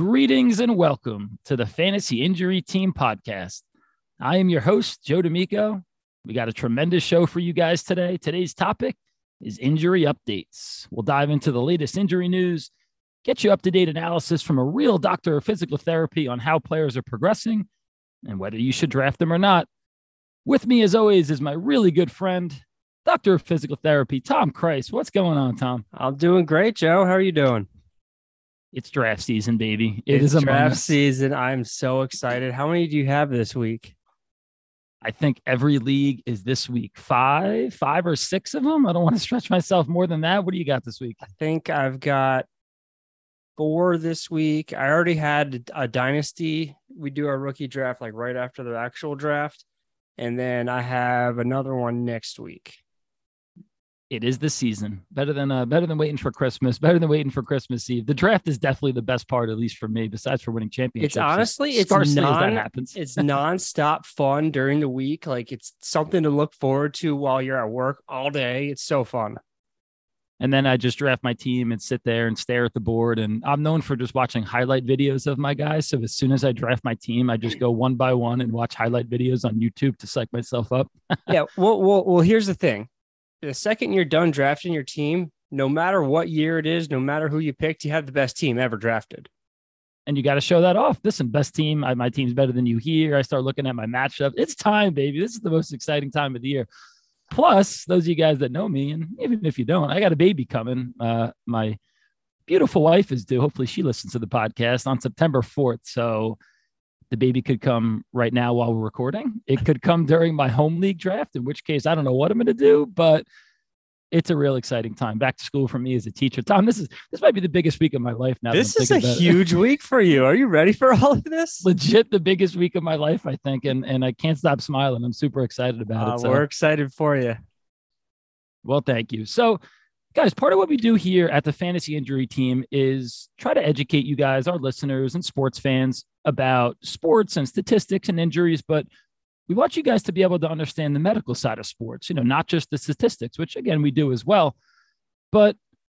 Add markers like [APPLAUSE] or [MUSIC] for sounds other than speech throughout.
Greetings and welcome to the Fantasy Injury Team podcast. I am your host, Joe D'Amico. We got a tremendous show for you guys today. Today's topic is injury updates. We'll dive into the latest injury news, get you up to date analysis from a real doctor of physical therapy on how players are progressing and whether you should draft them or not. With me, as always, is my really good friend, Doctor of Physical Therapy, Tom Kreis. What's going on, Tom? I'm doing great, Joe. How are you doing? It's draft season, baby. It it's is draft season. I'm so excited. How many do you have this week? I think every league is this week five, five or six of them. I don't want to stretch myself more than that. What do you got this week? I think I've got four this week. I already had a dynasty. We do our rookie draft like right after the actual draft. And then I have another one next week it is the season. Better than uh, better than waiting for Christmas. Better than waiting for Christmas Eve. The draft is definitely the best part, at least for me. Besides for winning championships, it's honestly it's non, it's nonstop fun during the week. Like it's something to look forward to while you're at work all day. It's so fun. And then I just draft my team and sit there and stare at the board. And I'm known for just watching highlight videos of my guys. So as soon as I draft my team, I just go one by one and watch highlight videos on YouTube to psych myself up. [LAUGHS] yeah. Well, well, well. Here's the thing the second you're done drafting your team, no matter what year it is, no matter who you picked, you have the best team ever drafted. And you got to show that off. Listen, best team. I, my team's better than you here. I start looking at my matchup. It's time, baby. This is the most exciting time of the year. Plus, those of you guys that know me, and even if you don't, I got a baby coming. Uh, my beautiful wife is due. Hopefully, she listens to the podcast on September 4th. So the baby could come right now while we're recording. It could come during my home league draft, in which case I don't know what I'm going to do, but it's a real exciting time. Back to school for me as a teacher. Tom, this is this might be the biggest week of my life now. This is a huge week for you. Are you ready for all of this? [LAUGHS] Legit the biggest week of my life, I think. And and I can't stop smiling. I'm super excited about uh, it. So. We're excited for you. Well, thank you. So guys, part of what we do here at the fantasy injury team is try to educate you guys, our listeners and sports fans, about sports and statistics and injuries. But we want you guys to be able to understand the medical side of sports, you know, not just the statistics, which again, we do as well. But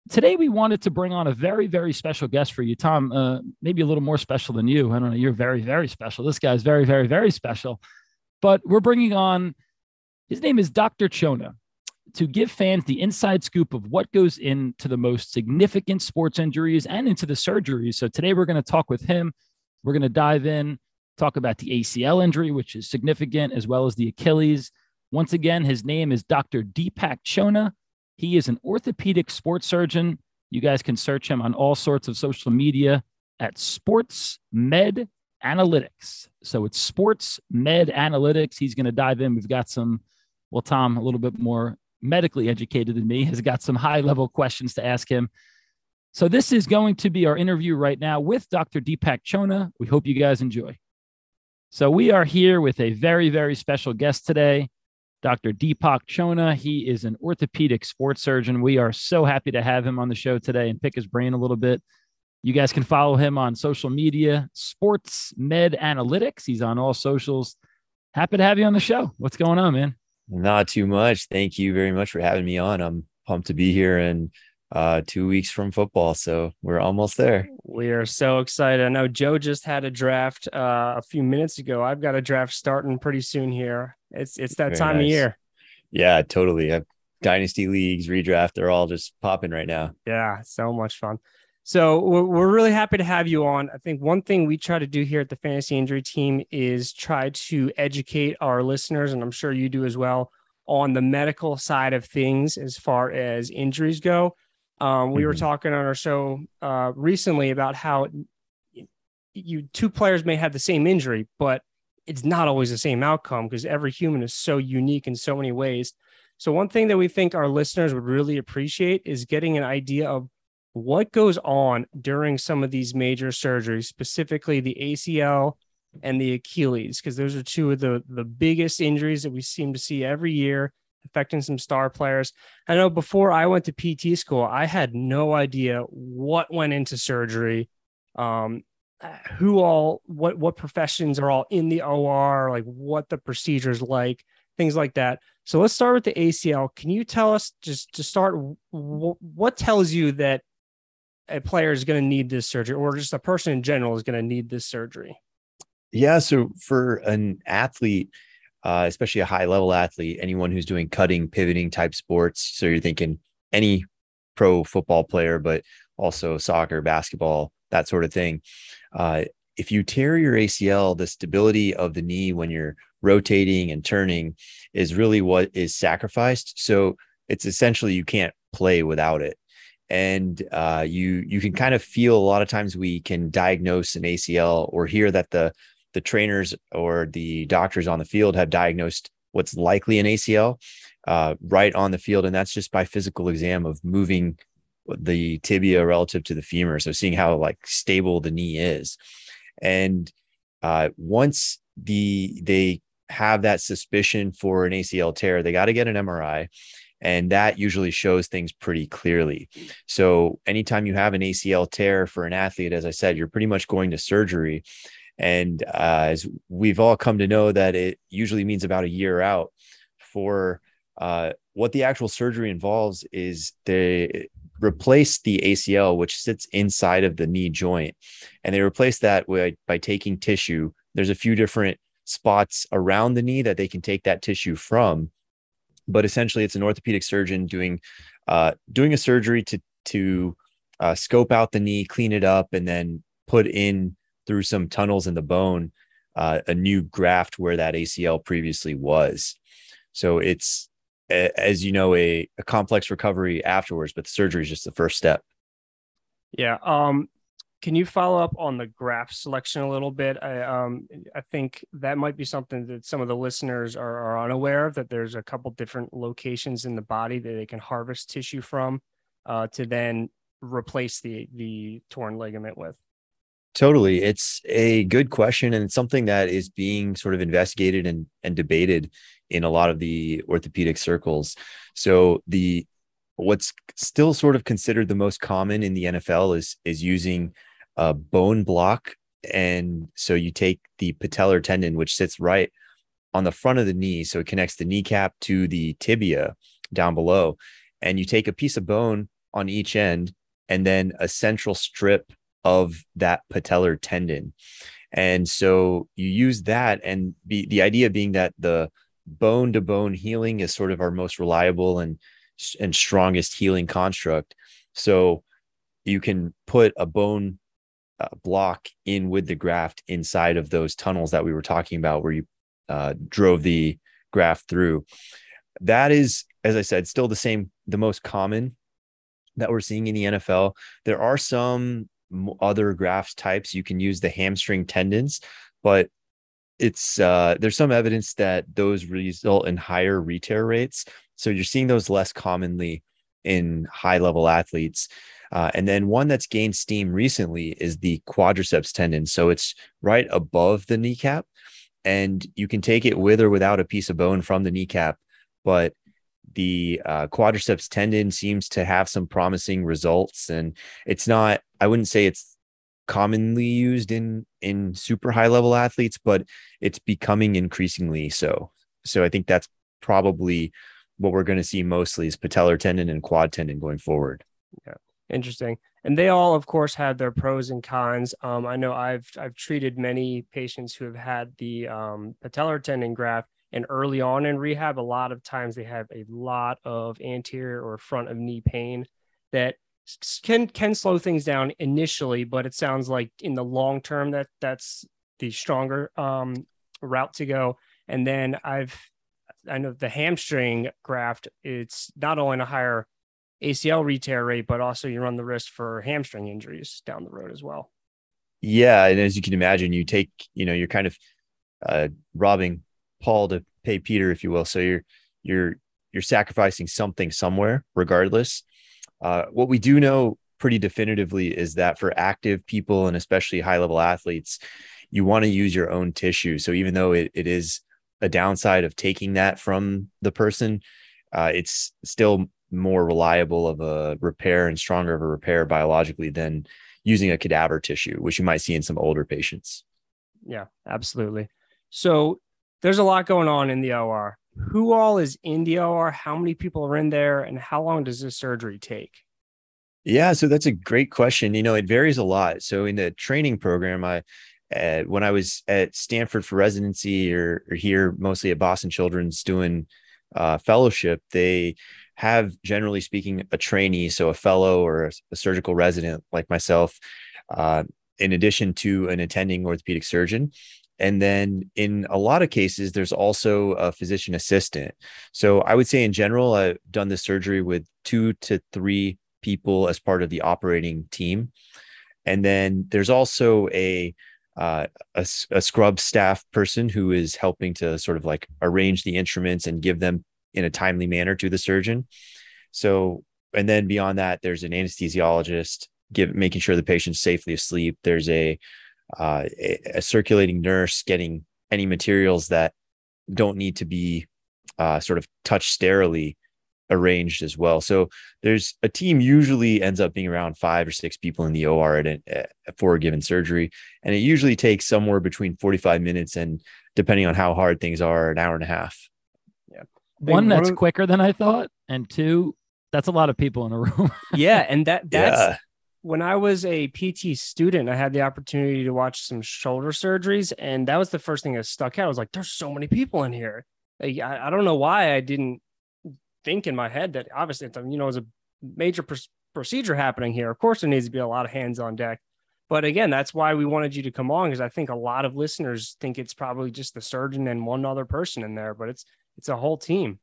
today we wanted to bring on a very, very special guest for you, Tom. Uh, maybe a little more special than you. I don't know. You're very, very special. This guy's very, very, very special. But we're bringing on, his name is Dr. Chona to give fans the inside scoop of what goes into the most significant sports injuries and into the surgeries. So today we're going to talk with him. We're going to dive in, talk about the ACL injury, which is significant, as well as the Achilles. Once again, his name is Dr. Deepak Chona. He is an orthopedic sports surgeon. You guys can search him on all sorts of social media at Sports Med Analytics. So it's Sports Med Analytics. He's going to dive in. We've got some, well, Tom, a little bit more medically educated than me, has got some high level questions to ask him. So, this is going to be our interview right now with Dr. Deepak Chona. We hope you guys enjoy. So, we are here with a very, very special guest today, Dr. Deepak Chona. He is an orthopedic sports surgeon. We are so happy to have him on the show today and pick his brain a little bit. You guys can follow him on social media, Sports Med Analytics. He's on all socials. Happy to have you on the show. What's going on, man? Not too much. Thank you very much for having me on. I'm pumped to be here and uh, two weeks from football. So we're almost there. We are so excited. I know Joe just had a draft uh, a few minutes ago. I've got a draft starting pretty soon here. It's it's that Very time nice. of year. Yeah, totally. I've, dynasty leagues, redraft, they're all just popping right now. Yeah, so much fun. So we're really happy to have you on. I think one thing we try to do here at the fantasy injury team is try to educate our listeners, and I'm sure you do as well, on the medical side of things as far as injuries go. Um, we mm-hmm. were talking on our show uh, recently about how you two players may have the same injury, but it's not always the same outcome because every human is so unique in so many ways. So one thing that we think our listeners would really appreciate is getting an idea of what goes on during some of these major surgeries, specifically the ACL and the Achilles, because those are two of the, the biggest injuries that we seem to see every year affecting some star players. I know before I went to PT school, I had no idea what went into surgery, um, who all, what, what professions are all in the OR, like what the procedures like, things like that. So let's start with the ACL. Can you tell us just to start, what tells you that a player is going to need this surgery, or just a person in general is going to need this surgery? Yeah. So for an athlete, uh, especially a high level athlete, anyone who's doing cutting, pivoting type sports. So you're thinking any pro football player, but also soccer, basketball, that sort of thing. Uh, if you tear your ACL, the stability of the knee when you're rotating and turning is really what is sacrificed. So it's essentially you can't play without it. And uh, you you can kind of feel a lot of times we can diagnose an ACL or hear that the the trainers or the doctors on the field have diagnosed what's likely an ACL uh, right on the field, and that's just by physical exam of moving the tibia relative to the femur. So seeing how like stable the knee is, and uh, once the they have that suspicion for an ACL tear, they got to get an MRI. And that usually shows things pretty clearly. So, anytime you have an ACL tear for an athlete, as I said, you're pretty much going to surgery. And uh, as we've all come to know, that it usually means about a year out for uh, what the actual surgery involves is they replace the ACL, which sits inside of the knee joint, and they replace that by, by taking tissue. There's a few different spots around the knee that they can take that tissue from. But essentially, it's an orthopedic surgeon doing uh, doing a surgery to to uh, scope out the knee, clean it up, and then put in through some tunnels in the bone uh, a new graft where that ACL previously was. So it's as you know a, a complex recovery afterwards, but the surgery is just the first step. Yeah. Um, can you follow up on the graft selection a little bit? I um I think that might be something that some of the listeners are, are unaware of. That there's a couple different locations in the body that they can harvest tissue from uh, to then replace the the torn ligament with. Totally, it's a good question, and it's something that is being sort of investigated and and debated in a lot of the orthopedic circles. So the what's still sort of considered the most common in the NFL is is using a bone block. And so you take the patellar tendon, which sits right on the front of the knee. So it connects the kneecap to the tibia down below. And you take a piece of bone on each end and then a central strip of that patellar tendon. And so you use that, and be, the idea being that the bone to bone healing is sort of our most reliable and and strongest healing construct. So you can put a bone uh, block in with the graft inside of those tunnels that we were talking about where you uh, drove the graft through. That is, as I said, still the same, the most common that we're seeing in the NFL. There are some other graft types. You can use the hamstring tendons, but it's uh, there's some evidence that those result in higher retear rates. So you're seeing those less commonly in high level athletes. Uh, and then one that's gained steam recently is the quadriceps tendon. So it's right above the kneecap, and you can take it with or without a piece of bone from the kneecap. But the uh, quadriceps tendon seems to have some promising results, and it's not. I wouldn't say it's commonly used in in super high level athletes, but it's becoming increasingly so. So I think that's probably what we're going to see mostly is patellar tendon and quad tendon going forward. Yeah. Interesting. And they all, of course, had their pros and cons. Um, I know I've I've treated many patients who have had the um, patellar tendon graft, and early on in rehab, a lot of times they have a lot of anterior or front of knee pain that can can slow things down initially, but it sounds like in the long term that that's the stronger um, route to go. And then I've I know the hamstring graft, it's not only a higher ACL retear rate, but also you run the risk for hamstring injuries down the road as well. Yeah, and as you can imagine, you take you know you're kind of uh, robbing Paul to pay Peter, if you will. So you're you're you're sacrificing something somewhere, regardless. Uh, what we do know pretty definitively is that for active people and especially high level athletes, you want to use your own tissue. So even though it, it is a downside of taking that from the person, uh, it's still more reliable of a repair and stronger of a repair biologically than using a cadaver tissue, which you might see in some older patients. Yeah, absolutely. So there's a lot going on in the OR. Who all is in the OR? How many people are in there? And how long does this surgery take? Yeah, so that's a great question. You know, it varies a lot. So in the training program, I uh, when I was at Stanford for residency or, or here mostly at Boston Children's doing uh, fellowship, they have generally speaking a trainee, so a fellow or a, a surgical resident like myself, uh, in addition to an attending orthopedic surgeon. And then in a lot of cases, there's also a physician assistant. So I would say in general, I've done the surgery with two to three people as part of the operating team. And then there's also a uh, a, a scrub staff person who is helping to sort of like arrange the instruments and give them in a timely manner to the surgeon. So, and then beyond that, there's an anesthesiologist give making sure the patient's safely asleep. There's a uh, a, a, circulating nurse getting any materials that don't need to be uh, sort of touched sterilely arranged as well. So there's a team usually ends up being around five or six people in the OR at, a, for a given surgery, and it usually takes somewhere between 45 minutes and depending on how hard things are, an hour and a half. Yeah, one that's quicker than I thought, and two, that's a lot of people in a room. yeah, and that [LAUGHS] that's. Yeah when I was a PT student, I had the opportunity to watch some shoulder surgeries, and that was the first thing that stuck out. I was like, "There's so many people in here." I, I don't know why I didn't think in my head that obviously, you know, it's a major pr- procedure happening here. Of course, there needs to be a lot of hands on deck. But again, that's why we wanted you to come on because I think a lot of listeners think it's probably just the surgeon and one other person in there, but it's it's a whole team.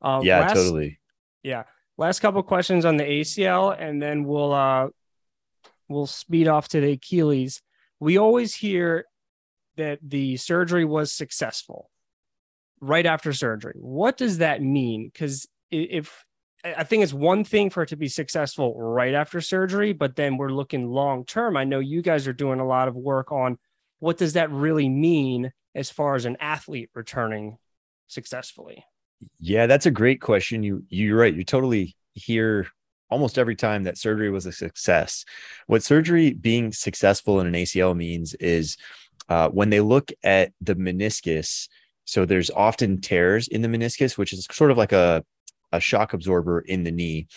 Uh, yeah, last, totally. Yeah. Last couple questions on the ACL, and then we'll uh, we'll speed off to the Achilles. We always hear that the surgery was successful right after surgery. What does that mean? Because if I think it's one thing for it to be successful right after surgery, but then we're looking long term. I know you guys are doing a lot of work on what does that really mean as far as an athlete returning successfully. Yeah, that's a great question. You you're right. You totally hear almost every time that surgery was a success. What surgery being successful in an ACL means is uh, when they look at the meniscus. So there's often tears in the meniscus, which is sort of like a, a shock absorber in the knee.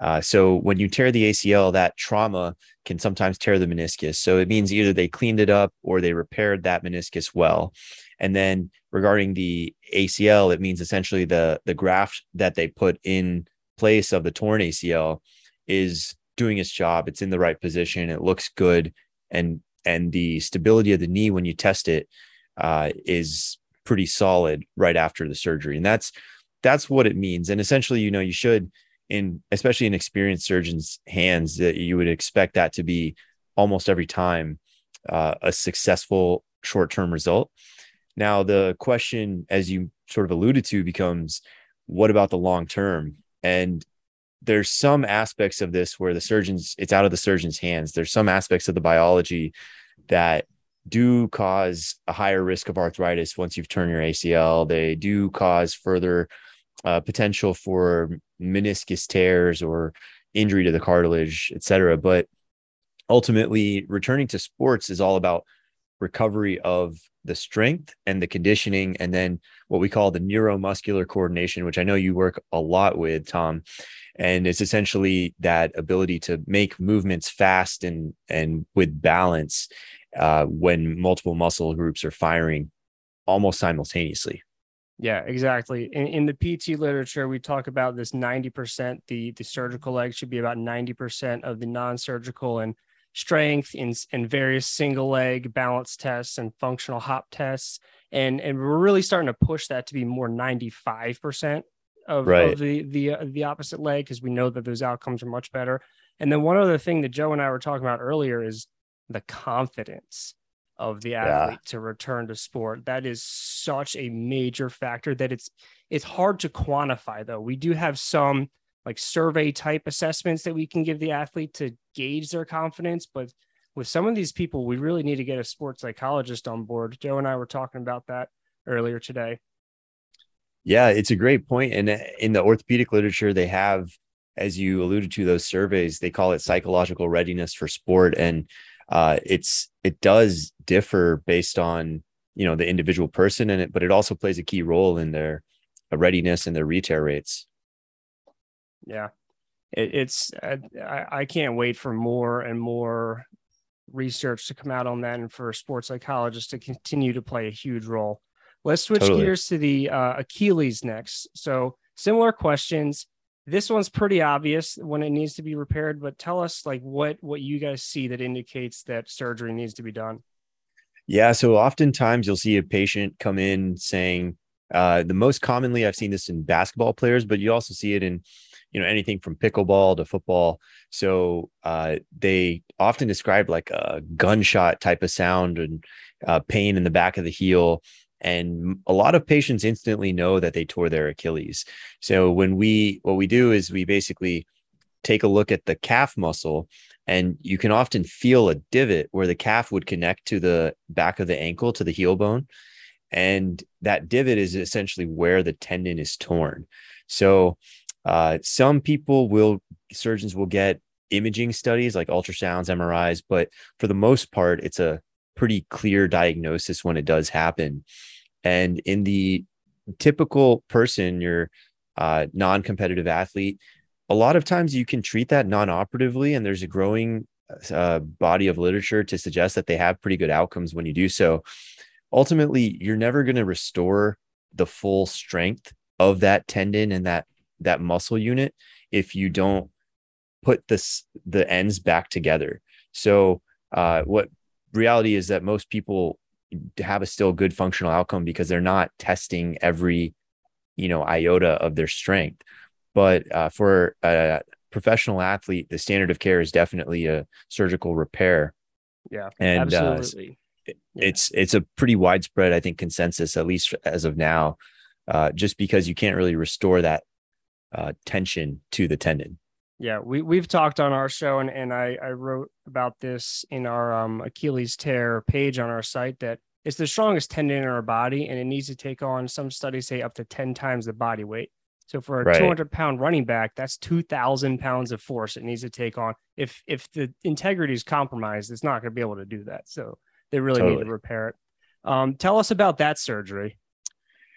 Uh, so when you tear the ACL, that trauma can sometimes tear the meniscus. So it means either they cleaned it up or they repaired that meniscus well. And then regarding the ACL, it means essentially the the graft that they put in place of the torn ACL is doing its job. It's in the right position. It looks good, and and the stability of the knee when you test it uh, is pretty solid right after the surgery, and that's that's what it means. And essentially, you know, you should in especially in experienced surgeons' hands that you would expect that to be almost every time uh, a successful short-term result. Now, the question, as you sort of alluded to, becomes what about the long term? And there's some aspects of this where the surgeons, it's out of the surgeon's hands. There's some aspects of the biology that do cause a higher risk of arthritis once you've turned your ACL. They do cause further uh, potential for meniscus tears or injury to the cartilage, et cetera. But ultimately, returning to sports is all about recovery of the strength and the conditioning, and then what we call the neuromuscular coordination, which I know you work a lot with, Tom. And it's essentially that ability to make movements fast and and with balance uh, when multiple muscle groups are firing almost simultaneously. Yeah, exactly. In, in the PT literature, we talk about this 90%, the, the surgical leg should be about 90% of the non-surgical. And strength in, in various single leg balance tests and functional hop tests. And, and we're really starting to push that to be more 95% of, right. of the, the, uh, the opposite leg because we know that those outcomes are much better. And then one other thing that Joe and I were talking about earlier is the confidence of the athlete yeah. to return to sport. That is such a major factor that it's it's hard to quantify though. We do have some like survey type assessments that we can give the athlete to gauge their confidence. But with some of these people, we really need to get a sports psychologist on board. Joe and I were talking about that earlier today. Yeah, it's a great point. And in the orthopedic literature, they have, as you alluded to, those surveys, they call it psychological readiness for sport. And uh, it's it does differ based on you know the individual person in it, but it also plays a key role in their readiness and their re-tear rates. Yeah. it, it's I, I can't wait for more and more research to come out on that and for sports psychologists to continue to play a huge role. Let's switch totally. gears to the uh, Achilles next. So similar questions. This one's pretty obvious when it needs to be repaired, but tell us like what what you guys see that indicates that surgery needs to be done. Yeah, so oftentimes you'll see a patient come in saying uh, the most commonly I've seen this in basketball players, but you also see it in you know anything from pickleball to football. So uh, they often describe like a gunshot type of sound and uh, pain in the back of the heel. And a lot of patients instantly know that they tore their achilles. So when we what we do is we basically take a look at the calf muscle and you can often feel a divot where the calf would connect to the back of the ankle to the heel bone. And that divot is essentially where the tendon is torn. So uh, some people will, surgeons will get imaging studies like ultrasounds, MRIs, but for the most part, it's a pretty clear diagnosis when it does happen. And in the typical person, your uh, non competitive athlete, a lot of times you can treat that non operatively, and there's a growing uh, body of literature to suggest that they have pretty good outcomes when you do so. Ultimately, you're never going to restore the full strength of that tendon and that that muscle unit if you don't put this the ends back together. So uh, what reality is that most people have a still good functional outcome because they're not testing every you know iota of their strength. But uh, for a professional athlete, the standard of care is definitely a surgical repair. Yeah, and uh, it's it's a pretty widespread, I think, consensus at least as of now. Uh, just because you can't really restore that uh, tension to the tendon. Yeah, we we've talked on our show, and and I I wrote about this in our um, Achilles tear page on our site that it's the strongest tendon in our body, and it needs to take on some studies say up to ten times the body weight. So for a right. 200 pound running back, that's 2,000 pounds of force it needs to take on. If if the integrity is compromised, it's not going to be able to do that. So they really totally. need to repair it. Um, tell us about that surgery.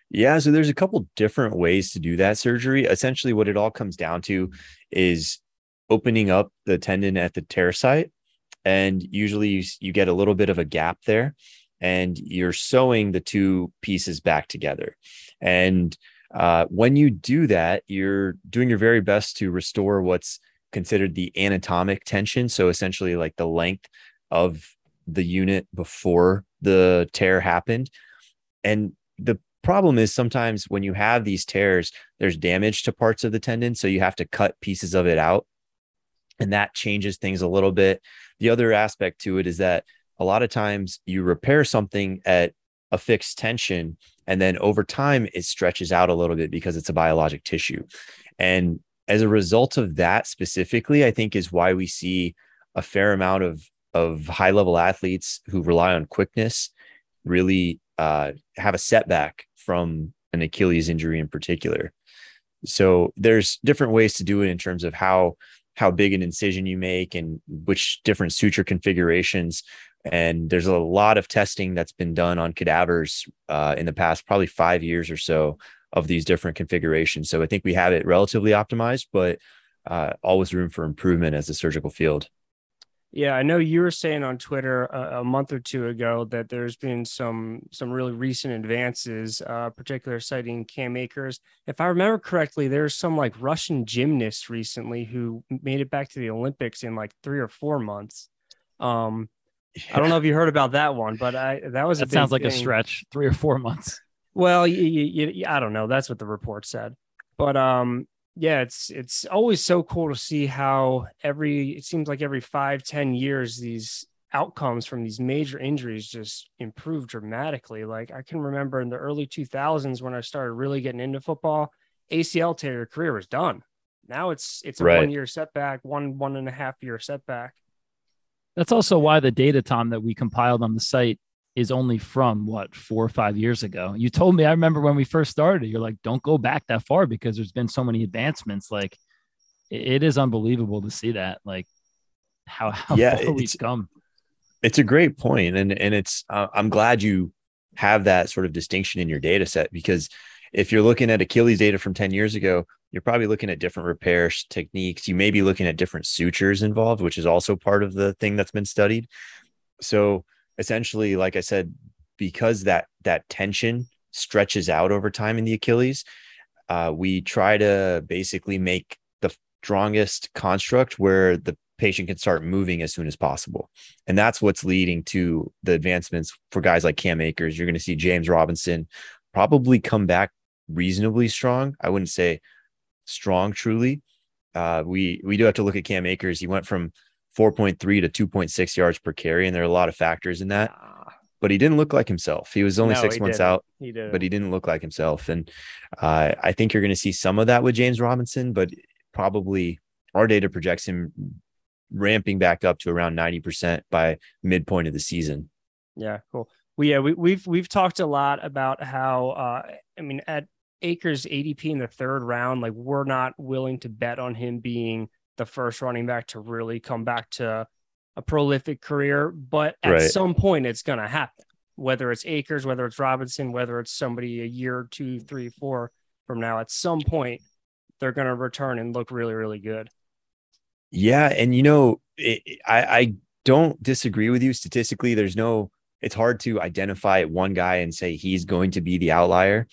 Yeah, so there's a couple different ways to do that surgery. Essentially, what it all comes down to is opening up the tendon at the tear site. And usually you, you get a little bit of a gap there and you're sewing the two pieces back together. And uh, when you do that, you're doing your very best to restore what's considered the anatomic tension. So essentially, like the length of the unit before the tear happened. And the problem is sometimes when you have these tears, there's damage to parts of the tendon. So you have to cut pieces of it out. And that changes things a little bit. The other aspect to it is that a lot of times you repair something at a fixed tension and then over time it stretches out a little bit because it's a biologic tissue. And as a result of that specifically, I think is why we see a fair amount of of high level athletes who rely on quickness really uh, have a setback from an Achilles injury in particular. So there's different ways to do it in terms of how how big an incision you make and which different suture configurations. And there's a lot of testing that's been done on cadavers uh, in the past, probably five years or so, of these different configurations. So I think we have it relatively optimized, but uh, always room for improvement as a surgical field. Yeah, I know you were saying on Twitter a, a, month or two ago that there's been some some really recent advances, uh, particular citing Cam Akers. If I remember correctly, there's some like Russian gymnast recently who made it back to the Olympics in like three or four months. Um. I don't know if you heard about that one, but I that was that sounds like thing. a stretch, three or four months. Well, you, you, you, I don't know. That's what the report said, but um, yeah, it's it's always so cool to see how every it seems like every five ten years these outcomes from these major injuries just improve dramatically. Like I can remember in the early 2000s when I started really getting into football, ACL tear your career was done. Now it's it's a right. one year setback, one one and a half year setback. That's also why the data, Tom, that we compiled on the site is only from what four or five years ago. You told me, I remember when we first started, you're like, don't go back that far because there's been so many advancements. Like it is unbelievable to see that, like how, how yeah, far we've come. It's a great point. And, and it's, uh, I'm glad you have that sort of distinction in your data set because if you're looking at Achilles data from 10 years ago, you're probably looking at different repair techniques. You may be looking at different sutures involved, which is also part of the thing that's been studied. So essentially, like I said, because that that tension stretches out over time in the Achilles, uh, we try to basically make the strongest construct where the patient can start moving as soon as possible. And that's what's leading to the advancements for guys like Cam Akers. You're going to see James Robinson probably come back reasonably strong. I wouldn't say strong truly. Uh, we we do have to look at Cam Akers. He went from 4.3 to 2.6 yards per carry, and there are a lot of factors in that. But he didn't look like himself. He was only no, six months didn't. out, he but he didn't look like himself. And uh, I think you're going to see some of that with James Robinson, but probably our data projects him ramping back up to around 90% by midpoint of the season. Yeah, cool. Well, yeah, we, we've we've talked a lot about how uh, I mean at Akers ADP in the third round, like we're not willing to bet on him being the first running back to really come back to a prolific career. But at right. some point, it's going to happen. Whether it's Akers, whether it's Robinson, whether it's somebody a year, two, three, four from now, at some point, they're going to return and look really, really good. Yeah, and you know, it, I I don't disagree with you. Statistically, there's no. It's hard to identify one guy and say he's going to be the outlier.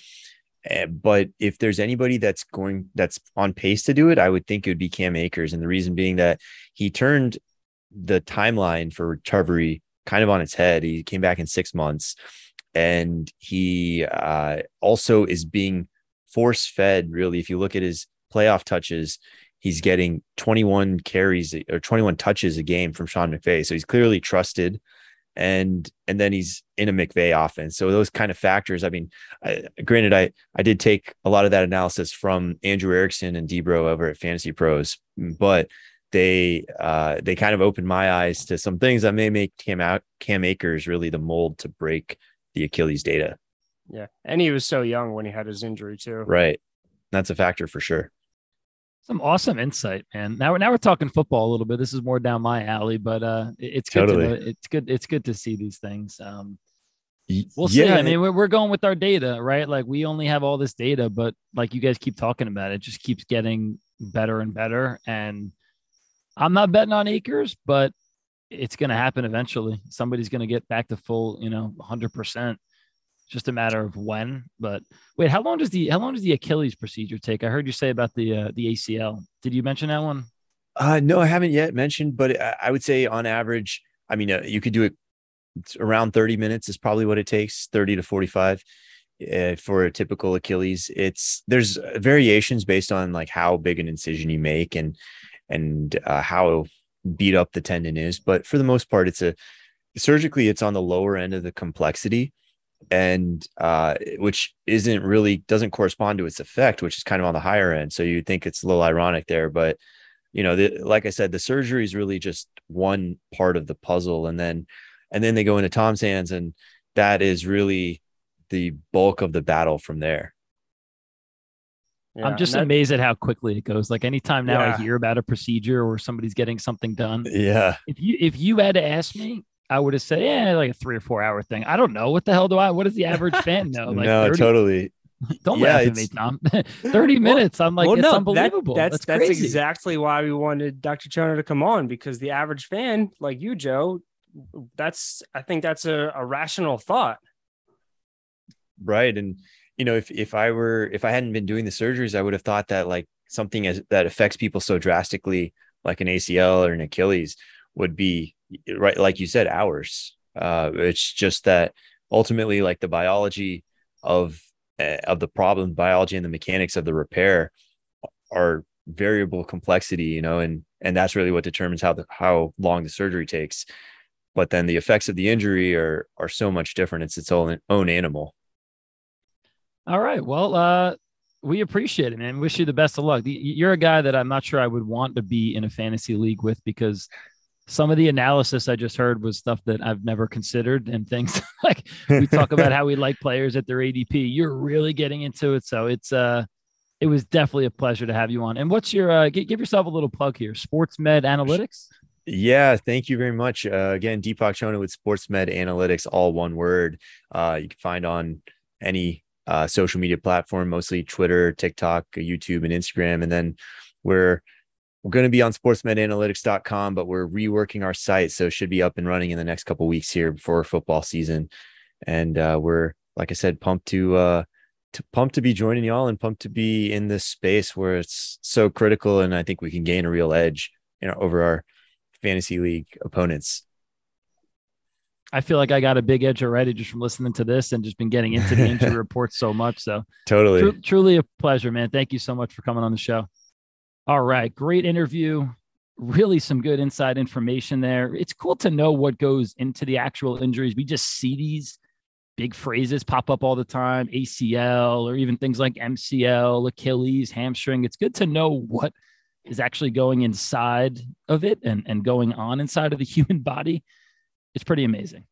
Eh, but if there's anybody that's going that's on pace to do it, I would think it would be Cam Akers. And the reason being that he turned the timeline for recovery kind of on its head. He came back in six months, and he uh, also is being force fed. Really, if you look at his playoff touches, he's getting 21 carries or 21 touches a game from Sean McVay. So he's clearly trusted and and then he's in a McVay offense. So those kind of factors. I mean, I, granted, I I did take a lot of that analysis from Andrew Erickson and Debro over at Fantasy Pros, but they uh, they kind of opened my eyes to some things that may make Cam out Cam Akers really the mold to break the Achilles data. Yeah, and he was so young when he had his injury too. Right, that's a factor for sure. Some awesome insight, man. Now we're now we're talking football a little bit. This is more down my alley, but uh, it's good totally. to it's good it's good to see these things. Um, We'll see. I mean, we're we're going with our data, right? Like we only have all this data, but like you guys keep talking about, it just keeps getting better and better. And I'm not betting on Akers, but it's going to happen eventually. Somebody's going to get back to full, you know, 100 percent just a matter of when. But wait, how long does the how long does the Achilles procedure take? I heard you say about the uh, the ACL. Did you mention that one? Uh, no, I haven't yet mentioned, but I would say on average, I mean, uh, you could do it around 30 minutes is probably what it takes, 30 to 45 uh, for a typical Achilles. It's there's variations based on like how big an incision you make and and uh, how beat up the tendon is, but for the most part, it's a surgically it's on the lower end of the complexity and uh, which isn't really doesn't correspond to its effect, which is kind of on the higher end. So you think it's a little ironic there, but you know, the, like I said, the surgery is really just one part of the puzzle, and then and then they go into Tom's hands, and that is really the bulk of the battle from there. Yeah, I'm just that, amazed at how quickly it goes. Like anytime now yeah. I hear about a procedure or somebody's getting something done. Yeah. If you if you had to ask me, I would have said, yeah, like a three or four hour thing. I don't know. What the hell do I, what does the average [LAUGHS] fan know? Like no, 30, totally. [LAUGHS] Don't yeah, laugh at me, Tom. [LAUGHS] 30 minutes. I'm like, well, it's no, unbelievable. That, that's, that's, that's exactly why we wanted Dr. Chona to come on because the average fan, like you, Joe, that's, I think that's a, a rational thought. Right. And, you know, if, if I were, if I hadn't been doing the surgeries, I would have thought that like something as, that affects people so drastically, like an ACL or an Achilles, would be right like you said hours. Uh it's just that ultimately like the biology of uh, of the problem biology and the mechanics of the repair are variable complexity you know and and that's really what determines how the how long the surgery takes. But then the effects of the injury are are so much different. It's its own own animal. All right. Well uh we appreciate it man. Wish you the best of luck. You're a guy that i'm not sure i would want to be in a fantasy league with because some of the analysis I just heard was stuff that I've never considered and things [LAUGHS] like we talk about [LAUGHS] how we like players at their ADP. You're really getting into it. So it's uh it was definitely a pleasure to have you on. And what's your uh give, give yourself a little plug here, Sports Med Analytics? Yeah, thank you very much. Uh, again, Deepak Chona with Sports Med Analytics, all one word. Uh, you can find on any uh, social media platform, mostly Twitter, TikTok, YouTube, and Instagram. And then we're we're going to be on sportsmedanalytics.com, but we're reworking our site, so it should be up and running in the next couple weeks here before football season. And uh, we're, like I said, pumped to uh, to pumped to be joining y'all and pumped to be in this space where it's so critical, and I think we can gain a real edge, you know, over our fantasy league opponents. I feel like I got a big edge already just from listening to this and just been getting into the injury [LAUGHS] reports so much. So totally, tr- truly a pleasure, man. Thank you so much for coming on the show. All right, great interview. Really, some good inside information there. It's cool to know what goes into the actual injuries. We just see these big phrases pop up all the time ACL or even things like MCL, Achilles, hamstring. It's good to know what is actually going inside of it and, and going on inside of the [LAUGHS] human body it's pretty amazing.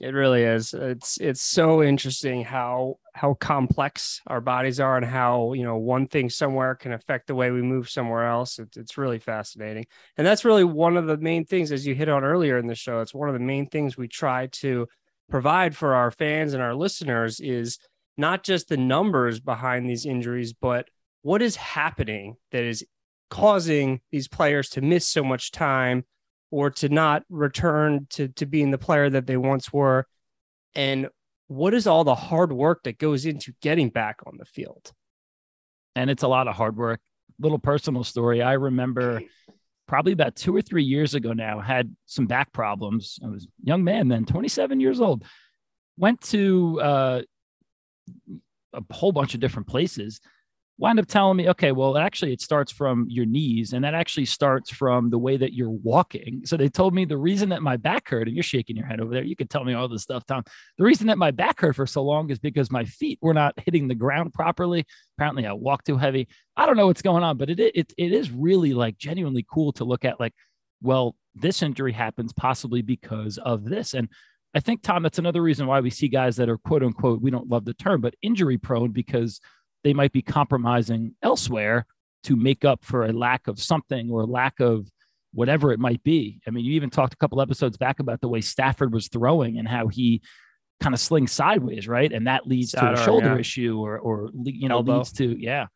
It really is. It's it's so interesting how how complex our bodies are and how you know one thing somewhere can affect the way we move somewhere else. It's it's really fascinating, and that's really one of the main things as you hit on earlier in the show. It's one of the main things we try to provide for our fans and our listeners is not just the numbers behind these injuries, but what is happening that is causing these players to miss so much time or to not return to to being the player that they once were. And what is all the hard work that goes into getting back on the field? And it's a lot of hard work. Little personal story. I remember probably about two or three years ago now had some back problems. I was young man then 27 years old. Went to uh, a whole bunch of different places wind up telling me, okay, well, actually, it starts from your knees, and that actually starts from the way that you're walking. So they told me the reason that my back hurt, and you're shaking your head over there. You could tell me all this stuff, Tom. The reason that my back hurt for so long is because my feet were not hitting the ground properly. Apparently, I walked too heavy. I don't know what's going on, but it it it is really like genuinely cool to look at. Like, well, this injury happens possibly because of this, and I think Tom, that's another reason why we see guys that are quote unquote, we don't love the term, but injury prone because they might be compromising elsewhere to make up for a lack of something or lack of whatever it might be. I mean, you even talked a couple episodes back about the way Stafford was throwing and how he kind of slings sideways, right? And that leads to a shoulder yeah. issue or or you know Elbow. leads to yeah.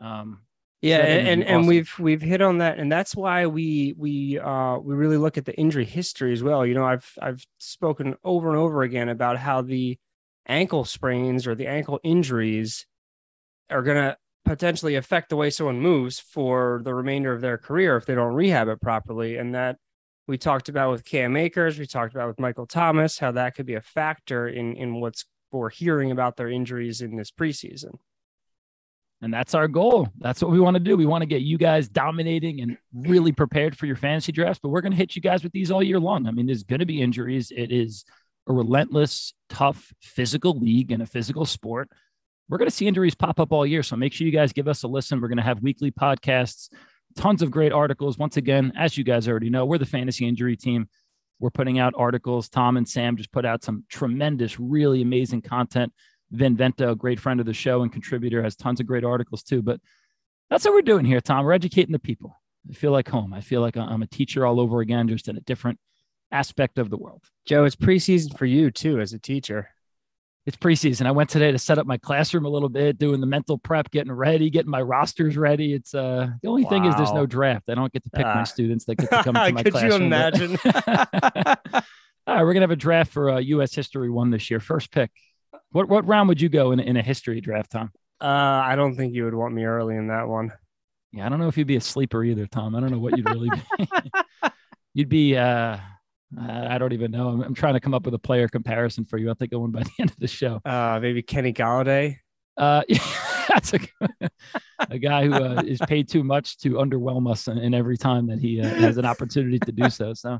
Um, yeah, and and, awesome. and, we've we've hit on that, and that's why we we uh we really look at the injury history as well. You know, I've I've spoken over and over again about how the ankle sprains or the ankle injuries are going to potentially affect the way someone moves for the remainder of their career if they don't rehab it properly. And that we talked about with Cam Akers, we talked about with Michael Thomas, how that could be a factor in in what's we're hearing about their injuries in this preseason. And that's our goal. That's what we want to do. We want to get you guys dominating and really prepared for your fantasy drafts, but we're going to hit you guys with these all year long. I mean, there's going to be injuries. It is a relentless, tough physical league and a physical sport we're going to see injuries pop up all year. So make sure you guys give us a listen. We're going to have weekly podcasts, tons of great articles. Once again, as you guys already know, we're the fantasy injury team. We're putting out articles. Tom and Sam just put out some tremendous, really amazing content. Vin Vento, a great friend of the show and contributor, has tons of great articles too. But that's what we're doing here, Tom. We're educating the people. I feel like home. I feel like I'm a teacher all over again, just in a different aspect of the world. Joe, it's preseason for you too as a teacher it's preseason. I went today to set up my classroom a little bit, doing the mental prep, getting ready, getting my rosters ready. It's uh the only wow. thing is there's no draft. I don't get to pick uh, my students that get to come to [LAUGHS] my could classroom. Could you imagine? [LAUGHS] [LAUGHS] All right, we're gonna have a draft for uh, U.S. History one this year. First pick. What what round would you go in in a history draft, Tom? Uh, I don't think you would want me early in that one. Yeah, I don't know if you'd be a sleeper either, Tom. I don't know what you'd really be. you'd be uh I don't even know. I'm, I'm, trying to come up with a player comparison for you. I'll think of one by [LAUGHS] the end of the show. Uh, maybe Kenny Golladay. Uh, yeah, [LAUGHS] that's a, [LAUGHS] a guy who uh, is paid too much to underwhelm us in, in every time that he uh, has an opportunity to do so. So,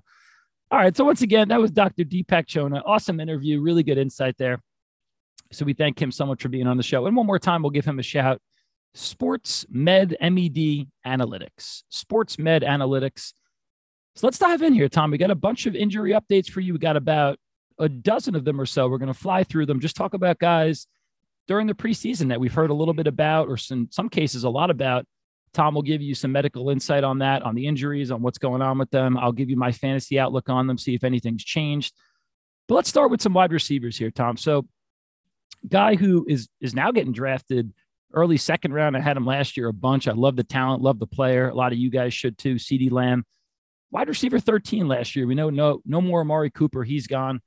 all right. So once again, that was Dr. Deepak Chona. Awesome interview. Really good insight there. So we thank him so much for being on the show. And one more time, we'll give him a shout. Sports Med MED Analytics. Sports Med Analytics so let's dive in here, Tom. We got a bunch of injury updates for you. We got about a dozen of them or so. We're going to fly through them, just talk about guys during the preseason that we've heard a little bit about, or in some cases, a lot about. Tom will give you some medical insight on that, on the injuries, on what's going on with them. I'll give you my fantasy outlook on them, see if anything's changed. But let's start with some wide receivers here, Tom. So guy who is is now getting drafted early second round. I had him last year a bunch. I love the talent, love the player. A lot of you guys should too. CeeDee Lamb, wide receiver 13 last year. We know no no more Amari Cooper. He's gone.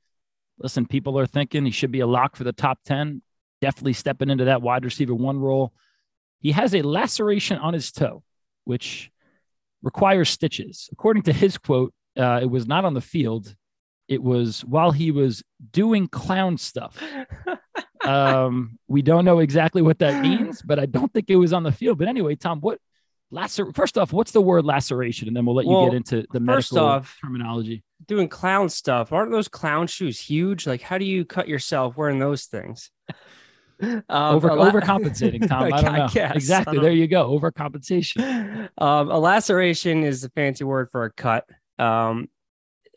Listen, people are thinking he should be a lock for the top 10. Definitely stepping into that wide receiver one role. He has a laceration on his toe, which requires stitches. According to his quote, uh, it was not on the field. It was while he was doing clown stuff. [LAUGHS] um, we don't know exactly what that means, but I don't think it was on the field. But anyway, Tom, what lacer? First off, what's the word laceration? And then we'll let Well, you get into the medical off- terminology. Doing clown stuff. Aren't those clown shoes huge? Like, how do you cut yourself wearing those things? [LAUGHS] Um, Over la- overcompensating, Tom. [LAUGHS] I don't know. guess. Exactly. I There you go. Overcompensation. [LAUGHS] um, a laceration is the fancy word for a cut. Um,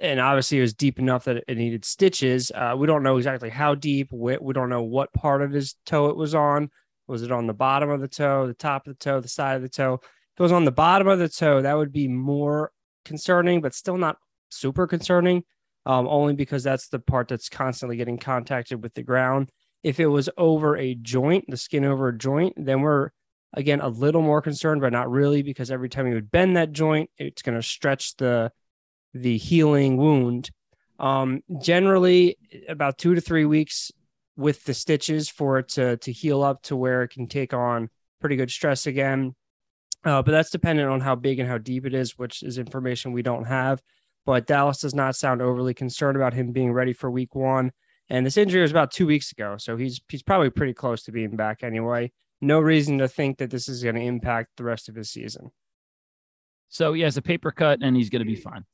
and obviously, it was deep enough that it needed stitches. Uh, we don't know exactly how deep. We, we don't know what part of his toe it was on. Was it on the bottom of the toe, the top of the toe, the side of the toe? Was on the bottom of the toe, that would be more concerning, but still not super concerning, um, only because that's the part that's constantly getting contacted with the ground. If it was over a joint, the skin over a joint, then we're again a little more concerned, but not really, because every time you would bend that joint, it's going to stretch the the healing wound. Um, generally, about two to three weeks with the stitches for it to to heal up to where it can take on pretty good stress again. Uh, but that's dependent on how big and how deep it is, which is information we don't have. But Dallas does not sound overly concerned about him being ready for week one. And this injury was about two weeks ago, so he's he's probably pretty close to being back anyway. No reason to think that this is going to impact the rest of his season. So he has a paper cut and he's going to be fine.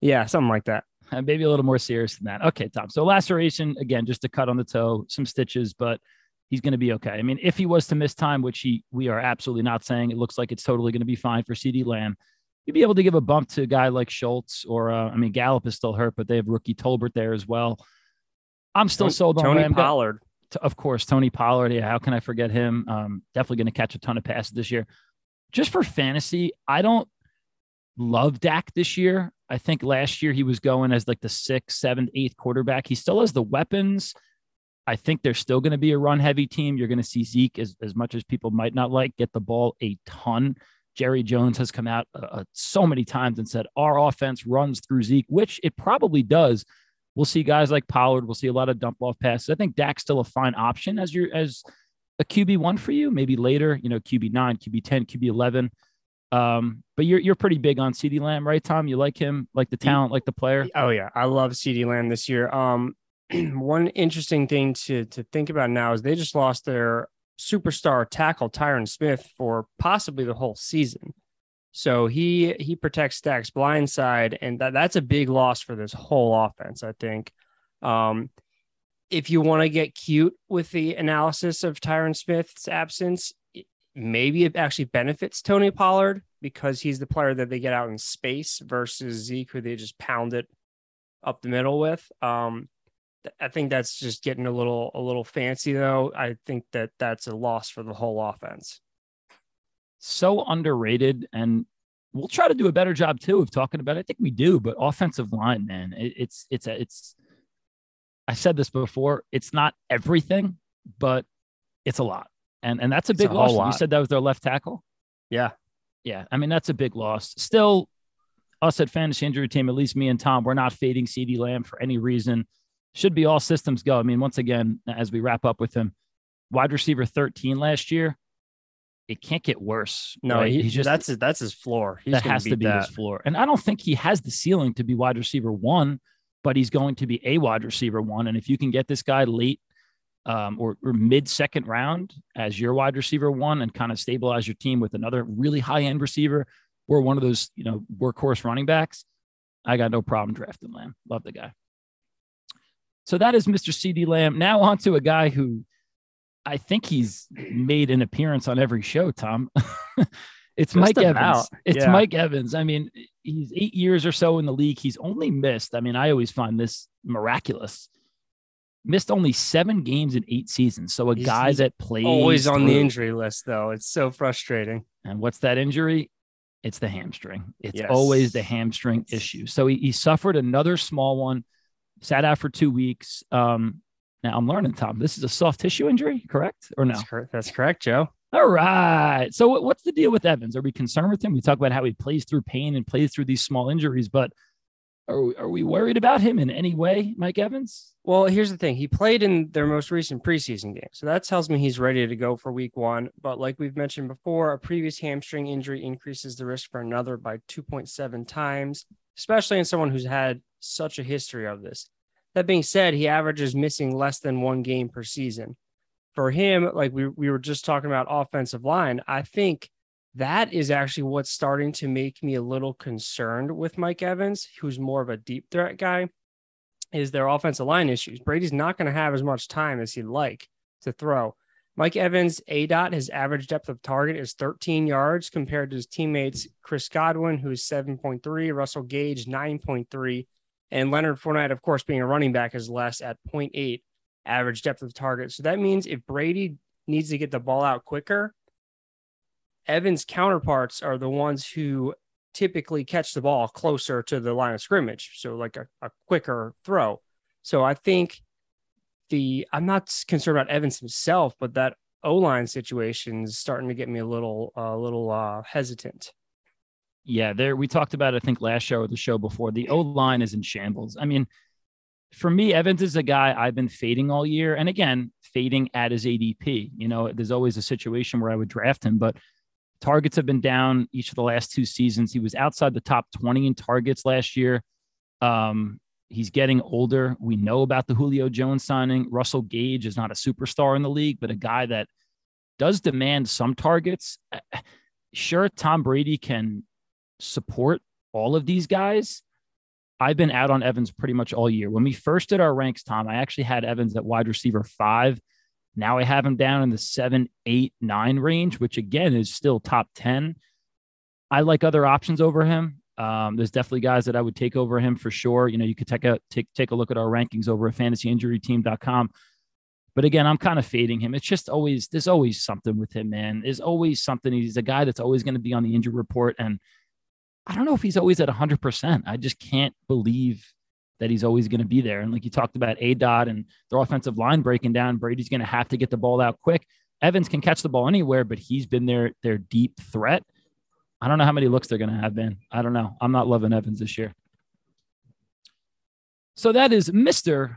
Yeah, something like that. Uh, maybe a little more serious than that. Okay, Tom. So laceration again, just a cut on the toe, some stitches, but he's going to be okay. I mean, if he was to miss time, which he we are absolutely not saying, it looks like it's totally going to be fine for CeeDee Lamb. You'd be able to give a bump to a guy like Schultz, or uh, I mean, Gallup is still hurt, but they have rookie Tolbert there as well. I'm still Tony- sold on Tony Lamb. Pollard. Of course, Tony Pollard. Yeah, how can I forget him? Um, definitely going to catch a ton of passes this year. Just for fantasy, I don't love Dak this year. I think last year he was going as like the sixth, seventh, eighth quarterback. He still has the weapons. I think they're still going to be a run heavy team. You're going to see Zeke, as, as much as people might not like, get the ball a ton. Jerry Jones has come out uh, uh, so many times and said our offense runs through Zeke, which it probably does. We'll see guys like Pollard. We'll see a lot of dump off passes. I think Dak's still a fine option as your as a QB one for you. Maybe later, you know, QB nine, QB ten, QB eleven. Um, but you're you're pretty big on CeeDee Lamb, right, Tom? You like him, like the talent, like the player. Oh yeah, I love CeeDee Lamb this year. Um, [CLEARS THROAT] one interesting thing to to think about now is they just lost their superstar tackle Tyron Smith for possibly the whole season. So he he protects Dak's blind side, and that, that's a big loss for this whole offense. I think. Um, if you want to get cute with the analysis of Tyron Smith's absence, maybe it actually benefits Tony Pollard because he's the player that they get out in space versus Zeke, who they just pound it up the middle with. Um, I think that's just getting a little a little fancy though. I think that that's a loss for the whole offense. so underrated and we'll try to do a better job too of talking about it. I think we do, but offensive line, man, it, it's it's a, it's I said this before, it's not everything, but it's a lot. And and that's a big a loss. You said that was their left tackle? Yeah, Yeah. I mean, that's a big loss. Still, us at Fantasy Injury Team, at least me and Tom, we're not fading CeeDee Lamb for any reason. Should be all systems go. I mean, once again, as we wrap up with him, wide receiver 13 last year, it can't get worse. no, right? he, he's just that's his, that's his floor. He's that has to be that. his floor. And I don't think he has the ceiling to be wide receiver one, but he's going to be a wide receiver one. And if you can get this guy late um, or, or mid second round as your wide receiver one and kind of stabilize your team with another really high end receiver or one of those, you know, workhorse running backs, I got no problem drafting Lamb. Love the guy. So that is Mr. CeeDee Lamb. Now on to a guy who I think he's made an appearance on every show, Tom. [LAUGHS] it's Just Mike about, Evans. It's yeah. Mike Evans. I mean, he's eight years or so in the league. He's only missed. I mean, I always find this miraculous. Missed only seven games in eight seasons. So a He's- guy that plays Always on the injury list though. It's so frustrating. And what's that injury? It's the hamstring. It's Yes. always the hamstring issue. So he, he suffered another small one, sat out for two weeks. Um, Now I'm learning, Tom. This is a soft tissue injury, correct or no? That's correct, That's correct Joe. All right. So what's the deal with Evans? Are we concerned with him? We talk about how he plays through pain and plays through these small injuries, but are we, are we worried about him in any way, Mike Evans? Well, here's the thing. He played in their most recent preseason game. So that tells me he's ready to go for week one. But like we've mentioned before, a previous hamstring injury increases the risk for another by 2.7 times, especially in someone who's had such a history of this. That being said, he averages missing less than one game per season. For him, like we, we were just talking about offensive line, I think that is actually what's starting to make me a little concerned with Mike Evans, who's more of a deep threat guy, is their offensive line issues. Brady's not going to have as much time as he'd like to throw. Mike Evans' A dot, his average depth of target is 13 yards compared to his teammates Chris Godwin, who is 7.3, Russell Gage, 9.3, and Leonard Fournette, of course, being a running back, is less at 0.8 average depth of target. So that means if Brady needs to get the ball out quicker, Evans' counterparts are the ones who typically catch the ball closer to the line of scrimmage. So, like a, a quicker throw. So, I think the, I'm not concerned about Evans himself, but that O line situation is starting to get me a little, a uh, little uh, hesitant. Yeah, there we talked about I think last show or the show before. The O line is in shambles. I mean, for me, Evans is a guy I've been fading all year. And again, fading at his ADP. You know, there's always a situation where I would draft him, but Targets have been down each of the last two seasons. He was outside the top 20 in targets last year. Um, he's getting older. We know about the Julio Jones signing. Russell Gage is not a superstar in the league, but a guy that does demand some targets. Uh, sure, Tom Brady can support all of these guys. I've been out on Evans pretty much all year. When we first did our ranks, Tom, I actually had Evans at wide receiver five. Now I have him down in the seven, eight, nine range, which again is still top 10. I like other options over him. Um, there's definitely guys that I would take over him for sure. You know, you could take a take take a look at our rankings over at fantasyinjuryteam.com. But again, I'm kind of fading him. It's just always there's always something with him, man. There's always something. He's a guy that's always going to be on the injury report, and I don't know if he's always at 100. percent I just can't believe that he's always going to be there. And like you talked about A dot and their offensive line breaking down, Brady's going to have to get the ball out quick. Evans can catch the ball anywhere, but he's been their their deep threat. I don't know how many looks they're going to have, Ben. I don't know. I'm not loving Evans this year. So that is Mr.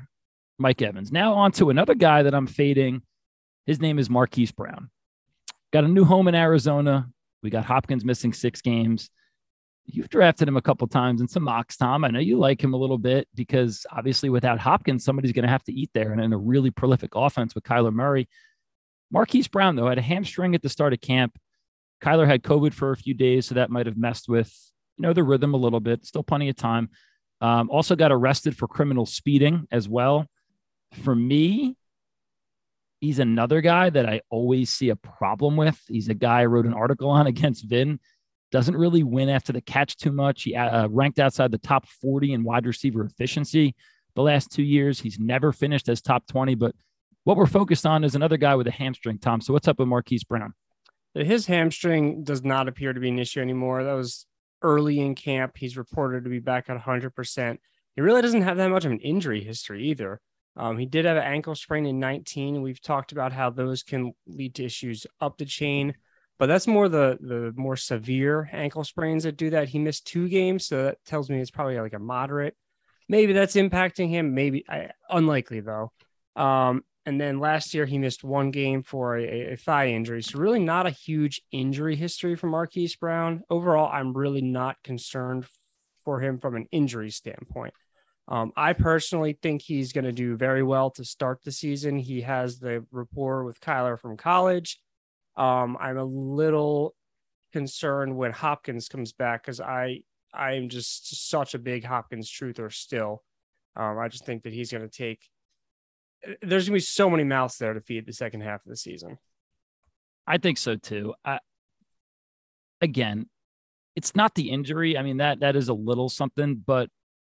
Mike Evans. Now on to another guy that I'm fading. His name is Marquise Brown. Got a new home in Arizona. We got Hopkins missing six games you've drafted him a couple times in some mocks, Tom. I know you like him a little bit because obviously without Hopkins, somebody's going to have to eat there. And in a really prolific offense with Kyler Murray. Marquise Brown, though, had a hamstring at the start of camp. Kyler had COVID for a few days, so that might have messed with, you know, the rhythm a little bit. Still plenty of time. Um, also got arrested for criminal speeding as well. For me, he's another guy that I always see a problem with. He's a guy I wrote an article on [LAUGHS] against Vin doesn't really win after the catch too much. He uh, ranked outside the top 40 in wide receiver efficiency the last two years. He's never finished as top 20. But what we're focused on is another guy with a hamstring, Tom. So what's up with Marquise Brown? His hamstring does not appear to be an issue anymore. That was early in camp. He's reported to be back at 100%. He really doesn't have that much of an injury history either. Um, he did have an ankle sprain in 19. We've talked about how those can lead to issues up the chain but that's more the the more severe ankle sprains that do that. He missed two games, so that tells me it's probably like a moderate. Maybe that's impacting him. Maybe I, unlikely though. Um, and then last year he missed one game for a, a, thigh injury. So really not a huge injury history for Marquise Brown. Overall, I'm really not concerned for him from an injury standpoint. Um, I personally think he's going to do very well to start the season. He has the rapport with Kyler from college. Um, I'm a little concerned when Hopkins comes back because I I am just such a big Hopkins truther still. Um, I just think that he's going to take. There's to be so many mouths there to feed the second half of the season. I think so too. I, again, it's not the injury. I mean that that is a little something, but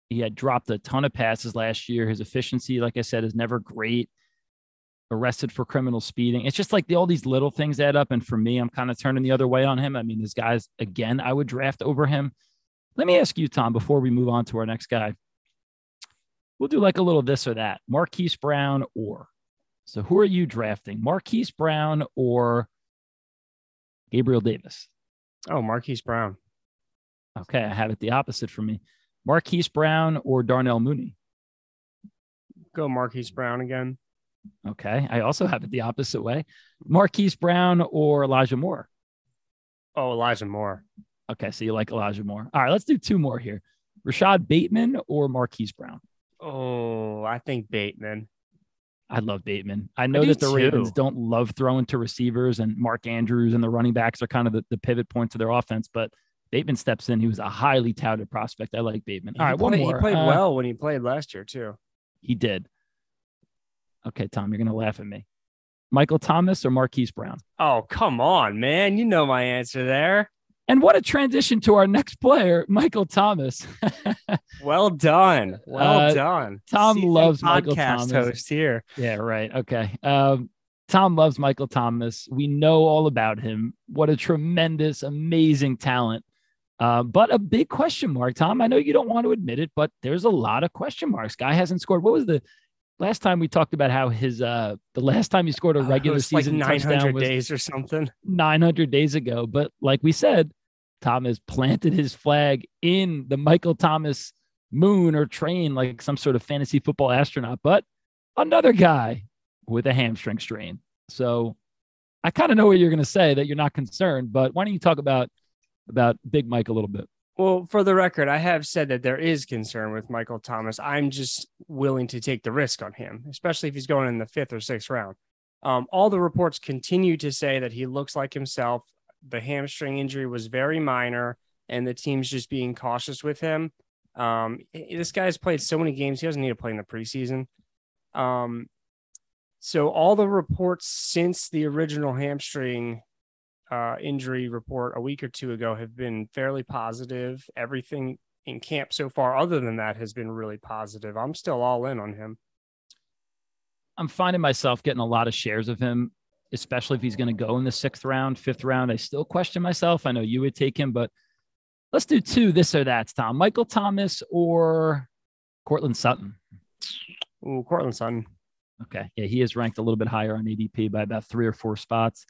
he had dropped a ton of passes last year. His efficiency, like I said, is never great arrested for criminal speeding. It's just like the, all these little things add up. And for me, I'm kind of turning the other way on him. I mean, this guy's again, I would draft over him. Let me ask you, Tom, before we move on to our next guy. We'll do like a little this or that. Marquise Brown or. So who are you drafting? Marquise Brown or Gabriel Davis? Oh, Marquise Brown. Okay, I have it the opposite for me. Marquise Brown or Darnell Mooney? Go Marquise Brown again. Okay, I also have it the opposite way. Marquise Brown or Elijah Moore? Oh, Elijah Moore. Okay, so you like Elijah Moore. All right, let's do two more here. Rashod Bateman or Marquise Brown? Oh, I think Bateman. I love Bateman. I know do that the too. Ravens don't love throwing to receivers, and Mark Andrews and the running backs are kind of the, the pivot points of their offense. But Bateman steps in. He was a highly touted prospect. I like Bateman. All He right, one played- more. He played Uh, well when he played last year too. He did. Okay, Tom, you're going to laugh at me. Michael Thomas or Marquise Brown? Oh, come on, man. You know my answer there. And what a transition to our next player, Michael Thomas. [LAUGHS] Well done. Well Uh, done. Tom loves Michael podcast Thomas. host here. yeah, right. Okay. Um, Tom loves Michael Thomas. We know all about him. What a tremendous, amazing talent. Uh, but a big question mark, Tom. I know you don't want to admit it, but there's a lot of question marks. Guy hasn't scored. What was the last time we talked about how his uh the last time he scored a Uh, it regular was like season 900 touchdown was days or something. 900 days ago. But like we said, Tom has planted his flag in the Michael Thomas moon or train like some sort of fantasy football astronaut, but another guy with a hamstring strain. So I kind of know what you're going to say that you're not concerned, but why don't you talk about about Big Mike a little bit? Well, for the record, I have said that there is concern with Michael Thomas. I'm just willing to take the risk on him, especially if he's going in the fifth or sixth round. Um, all the reports continue to say that he looks like himself. The hamstring injury was very minor, and the team's just being cautious with him. Um, this guy's played so many games; he doesn't need to play in the preseason. Um, so all the reports since the original hamstring uh, injury report a week or two ago have been fairly positive. Everything in camp so far, other than that, has been really positive. I'm still all in on him. I'm finding myself getting a lot of shares of him, especially if he's going to go in the sixth round, fifth round. I still question myself. I know you would take him, but let's do two this or that, Tom. Michael Thomas or Courtland Sutton. Ooh, Courtland Sutton. Okay. Yeah, he is ranked a little bit higher on ADP by about three or four spots.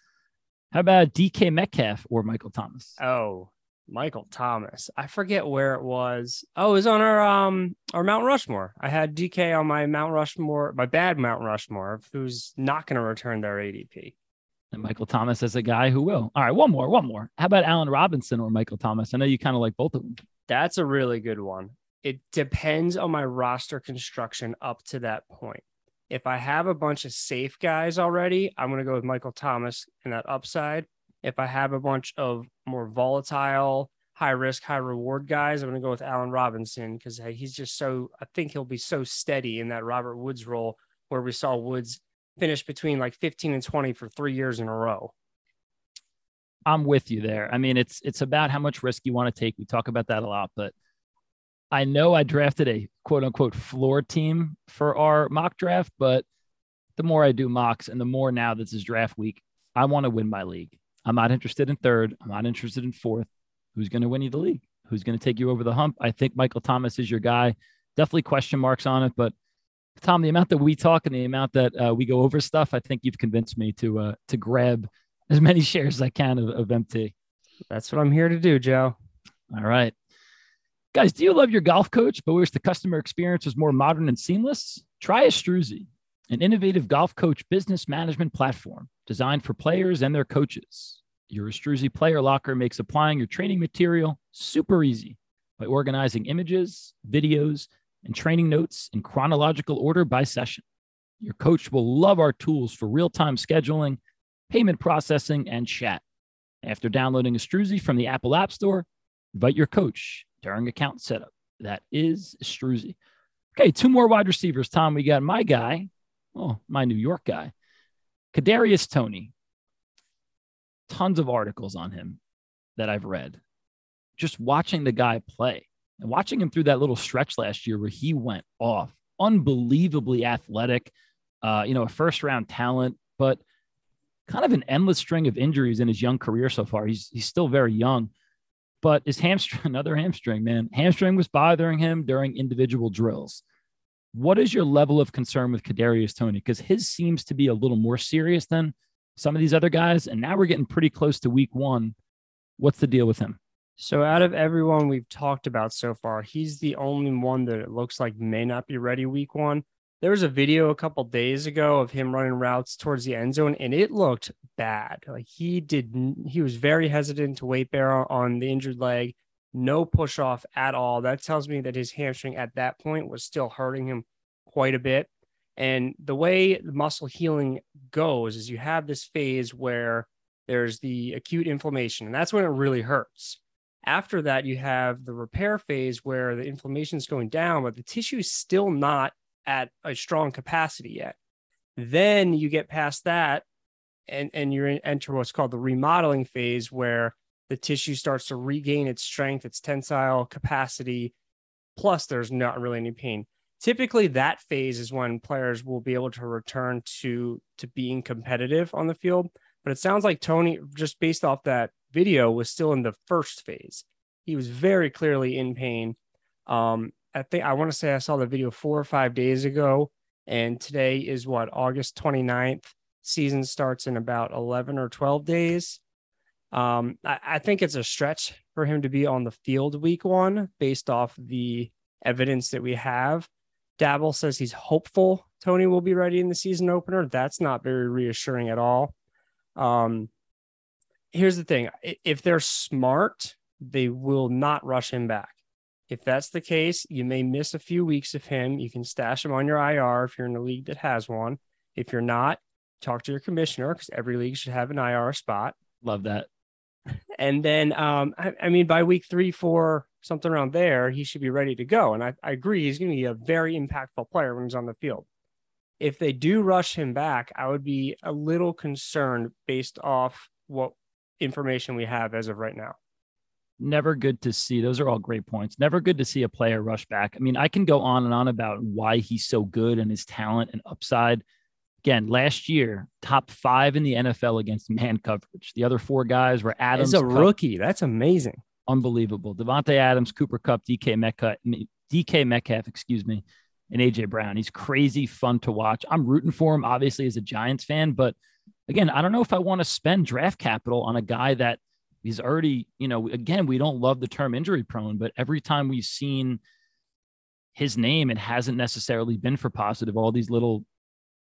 How about DK Metcalf or Michael Thomas? Oh, Michael Thomas. I forget where it was. Oh, it was on our um our Mount Rushmore. I had DK on my Mount Rushmore, my bad Mount Rushmore, who's not going to return their ADP. And Michael Thomas is a guy who will. All right, one more, one more. How about Allen Robinson or Michael Thomas? I know you kind of like both of them. That's a really good one. It depends on my roster construction up to that point. If I have a bunch of safe guys already, I'm going to go with Michael Thomas in that upside. If I have a bunch of more volatile, high risk, high reward guys, I'm going to go with Allen Robinson because he's just so, I think he'll be so steady in that Robert Woods role where we saw Woods finish between like 15 and 20 for three years in a row. I'm with you there. I mean, it's it's about how much risk you want to take. We talk about that a lot, but I know I drafted a quote unquote floor team for our mock draft, but the more I do mocks and the more now this is draft week, I want to win my league. I'm not interested in third. I'm not interested in fourth. Who's going to win you the league? Who's going to take you over the hump? I think Michael Thomas is your guy. Definitely question marks on it, but Tom, the amount that we talk and the amount that uh, we go over stuff, I think you've convinced me to uh, to grab as many [LAUGHS] shares as I can of, of MT. That's what I'm here to do, Joe. All right. Guys, do you love your golf coach, but wish the customer experience was more modern and seamless? Try a Astruzi, an innovative golf coach business management platform designed for players and their coaches. Your Astruzi player locker makes applying your training material super easy by organizing images, videos, and training notes in chronological order by session. Your coach will love our tools for real time scheduling, payment processing, and chat. After downloading Astruzi from the Apple App Store, invite your coach during account setup. That is Struzy. Okay, two more wide receivers. Tom, we got my guy, well, my New York guy, Kadarius Toney. Tons of articles on him that I've read. Just watching the guy play and watching him through that little stretch last year where he went off, unbelievably athletic, uh, you know, a first round talent, but kind of an endless string of injuries in his young career so far. He's he's still very young but his hamstring, [LAUGHS] another hamstring, man, hamstring was bothering him during individual drills. What is your level of concern with Kadarius Toney? Because his seems to be a little more serious than some of these other guys, and now we're getting pretty close to week one. What's the deal with him? So, out of everyone we've talked about so far, he's the only one that it looks like may not be ready week one. There was a video a couple days ago of him running routes towards the end zone, and it looked bad. Like he did, he was very hesitant to weight bear on the injured leg, no push off at all. That tells me that his hamstring at that point was still hurting him quite a bit. And the way the muscle healing goes is you have this phase where there's the acute inflammation, and that's when it really hurts. After that, you have the repair phase where the inflammation is going down, but the tissue is still not at a strong capacity yet. Then you get past that, and and you're enter what's called the remodeling phase, where the tissue starts to regain its strength, its tensile capacity. Plus, there's not really any pain. Typically, that phase is when players will be able to return to to being competitive on the field. But it sounds like Toney, just based off that video, was still in the first phase. He was very clearly in pain. Um, I think I want to say I saw the video four or five days ago, and today is what August 29th. Season starts in about 11 or 12 days. Um, I, I think it's a stretch for him to be on the field week one based off the evidence that we have. Daboll says he's hopeful Toney will be ready in the season opener. That's not very reassuring at all. Um, here's the thing if they're smart, they will not rush him back. If that's the case, you may miss a few weeks of him. You can stash him on your IR if you're in a league that has one. If you're not, talk to your commissioner because every league should have an IR spot. Love that. And then, um, I, I, mean, by week three, four, something around there, he should be ready to go. And I, I agree, he's going to be a very impactful player when he's on the field. If they do rush him back, I would be a little concerned based off what information we have as of right now. Never good to see. Those are all great points. Never good to see a player rush back. I mean, I can go on and on about why he's so good and his talent and upside Again, last year, top five in the NFL against man coverage. The other four guys were Adams. As a Kupp, rookie, that's amazing. Unbelievable. Davante Adams, Cooper Kupp, DK Metcalf, DK Metcalf, excuse me, and AJ Brown. He's crazy fun to watch. I'm rooting for him, obviously, as a Giants fan. But again, I don't know if I want to spend draft capital on a guy that he's already, you know, again, we don't love the term injury prone, but every time we've seen his name, it hasn't necessarily been for positive. All these little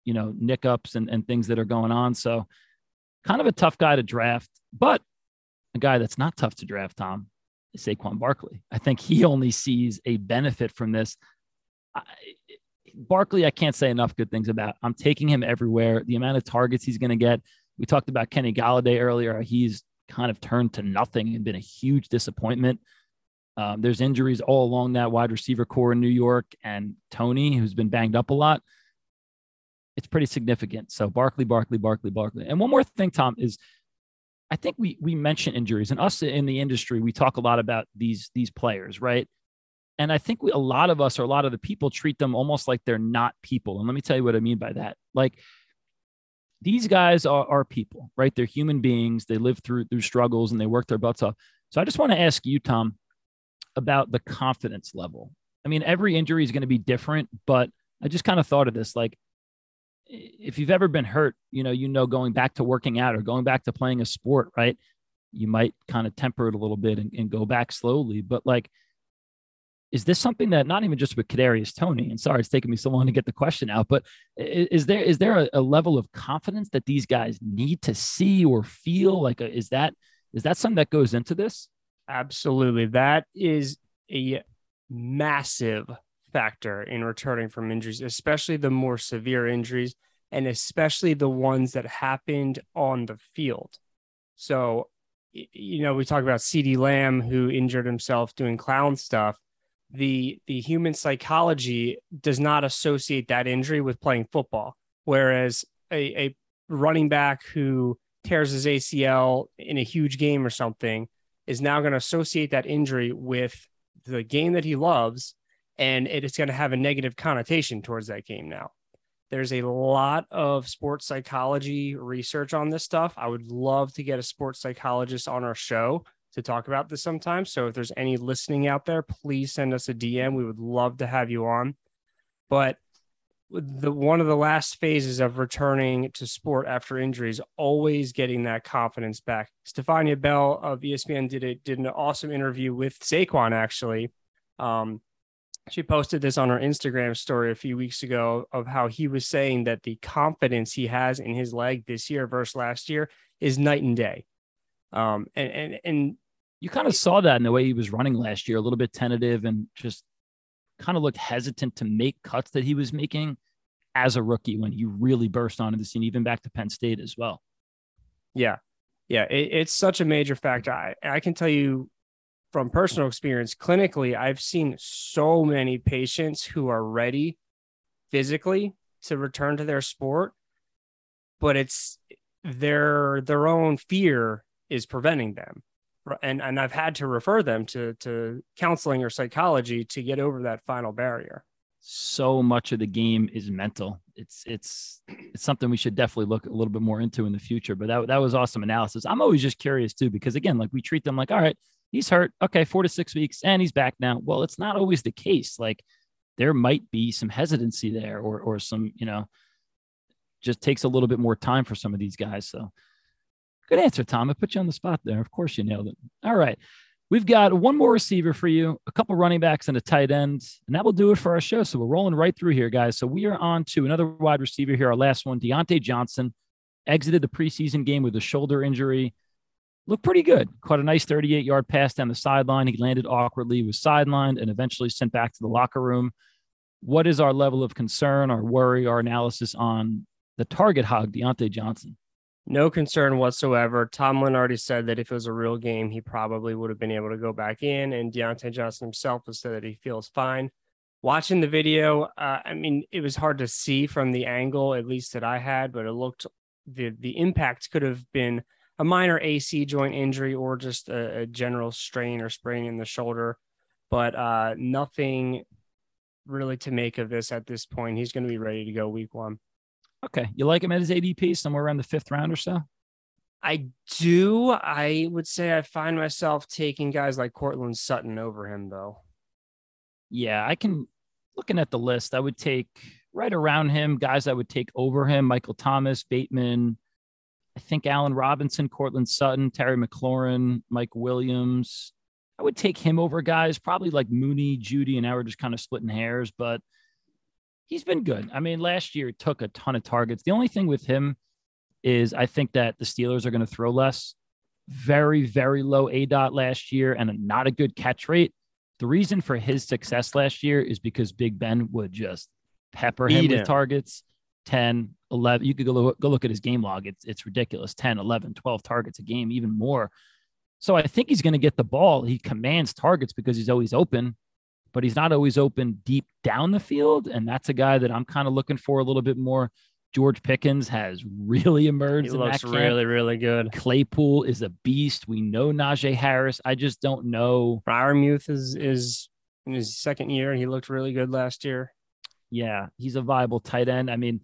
you know, nick ups and, and things that are going on. So kind of a tough guy to draft, but a guy that's not tough to draft, Tom, is Saquon Barkley. I think he only sees a benefit from this. I, Barkley, I can't say enough good things about. I'm taking him everywhere. The amount of targets he's going to get. We talked about Kenny Golladay earlier. He's kind of turned to nothing and been a huge disappointment. Um, there's injuries all along that wide receiver corps in New York, and Toney, who's been banged up a lot it's pretty significant. So Barkley, Barkley, Barkley, Barkley. And one more thing, Tom, is I think we we mention injuries and us in the industry, we talk a lot about these these players, right? And I think we, a lot of us or a lot of the people treat them almost like they're not people. And let me tell you what I mean by that. Like these guys are, are people, right? They're human beings. They live through through struggles and they work their butts off. So I just want to ask you, Tom, about the confidence level. I mean, every injury is going to be different, but I just kind of thought of this like if you've ever been hurt, you know, you know, going back to working out or going back to playing a sport, right? You might kind of temper it a little bit and, and go back slowly. But like, is this something that not even just with Kadarius Toney? and sorry, it's taking me so long to get the question out, but is there is there a, a level of confidence that these guys need to see or feel? Like, a, is that is that something that goes into this? Absolutely, that is a massive factor in returning from injuries, especially the more severe injuries and especially the ones that happened on the field. So, you know, we talk about CeeDee Lamb who injured himself doing clown stuff. The the human psychology does not associate that injury with playing football, whereas a, a running back who tears his ACL in a huge game or something is now going to associate that injury with the game that he loves and it is going to have a negative connotation towards that game now. There's a lot of sports psychology research on this stuff. I would love to get a sports psychologist on our show to talk about this sometime. So if there's any listening out there, please send us a DM. We would love to have you on. but the one of the last phases of returning to sport after injuries, always getting that confidence back. Stephania Bell of ESPN did it did an awesome interview with Saquon actually. Um, she posted this on her Instagram story a few weeks ago of how he was saying that the confidence he has in his leg this year versus last year is night and day. Um, and and and you kind of saw that in the way he was running last year, a little bit tentative and just kind of looked hesitant to make cuts that he was making as a rookie when he really burst onto the scene, even back to Penn State as well. Yeah. Yeah. It, it's such a major factor. I, I can tell you from personal experience, clinically, I've seen so many patients who are ready physically to return to their sport, but it's their their own fear is preventing them and and I've had to refer them to to counseling or psychology to get over that final barrier. So much of the game is mental. It's it's it's something we should definitely look a little bit more into in the future. But that that was awesome analysis. I'm always just curious too because again, like we treat them like, all right, he's hurt, okay, four to six weeks, and he's back now. Well, it's not always the case. Like there might be some hesitancy there, or or some you know, just takes a little bit more time for some of these guys. So Good answer, Tom. I put you on the spot there. Of course, you nailed it. All right. We've got one more receiver for you, a couple running backs and a tight end, and that will do it for our show. So we're rolling right through here, guys. So we are on to another wide receiver here. Our last one, Diontae Johnson, exited the preseason game with a shoulder injury. Looked pretty good. Caught a nice 38 yard pass down the sideline. He landed awkwardly, was sidelined, and eventually sent back to the locker room. What is our level of concern, our worry, our analysis on the target hog, Diontae Johnson? No concern whatsoever. Tomlin already said that if it was a real game, he probably would have been able to go back in. And Diontae Johnson himself has said that he feels fine. Watching the video, uh, I mean, it was hard to see from the angle, at least that I had, but it looked the the impact could have been a minor AC joint injury or just a, a general strain or sprain in the shoulder, but uh, nothing really to make of this at this point. He's going to be ready to go week one. Okay. You like him at his ADP somewhere around the fifth round or so? I do. I would say I find myself taking guys like Courtland Sutton over him, though. Yeah, I can. Looking at the list, I would take right around him guys I would take over him Michael Thomas, Bateman, I think Allen Robinson, Courtland Sutton, Terry McLaurin, Mike Williams. I would take him over guys probably like Mooney, Jeudy, and I we're just kind of splitting hairs, but he's been good. I mean, last year took a ton of targets. The only thing with him is I think that the Steelers are going to throw less. Very, very low A dot last year and not a good catch rate. The reason for his success last year is because Big Ben would just pepper him Eat with him. targets 10, 11. You could go look, go look at his game log. It's, it's ridiculous 10, 11, 12 targets a game, even more. So I think he's going to get the ball. He commands targets because he's always open but he's not always open deep down the field. And that's a guy that I'm kind of looking for a little bit more. George Pickens has really emerged. He looks really, really good. Claypool is a beast. We know Najee Harris. I just don't know. Freiermuth is is in his second year. He looked really good last year. Yeah, he's a viable tight end. I mean,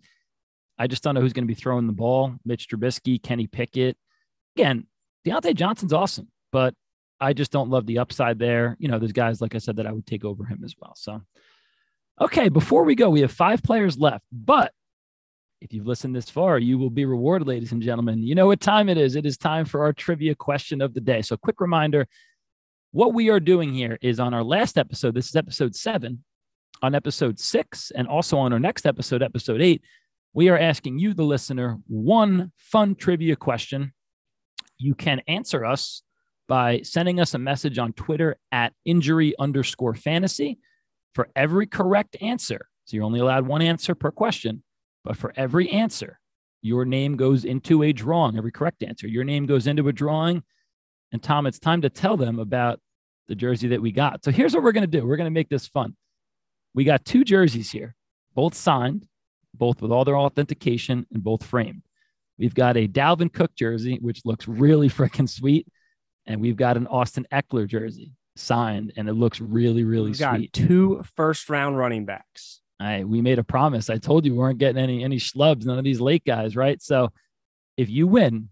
I just don't know who's going to be throwing the ball. Mitch Trubisky, Kenny Pickett. Again, Diontae Johnson's awesome, but I just don't love the upside there. You know, there's guys, like I said, that I would take over him as well. So, okay, before we go, we have five players left, but if you've listened this far, you will be rewarded, ladies and gentlemen. You know what time it is. It is time for our trivia question of the day. So, quick reminder what we are doing here is on our last episode, this is episode seven, on episode six, and also on our next episode, episode eight, we are asking you, the listener, one fun trivia question. You can answer us by sending us a message on Twitter at injury underscore fantasy for every correct answer. So you're only allowed one answer per question, but for every answer, your name goes into a drawing, every correct answer. Your name goes into a drawing. And Tom, it's time to tell them about the jersey that we got. So here's what we're going to do we're going to make this fun. We got two jerseys here, both signed, both with all their authentication and both framed. We've got a Dalvin Cook jersey, which looks really [LAUGHS] freaking sweet and we've got an Austin Ekeler jersey signed, and it looks really, really we've sweet. two first round running backs. I we made a promise. I told you we weren't getting any any schlubs, none of these late guys, right? So if you win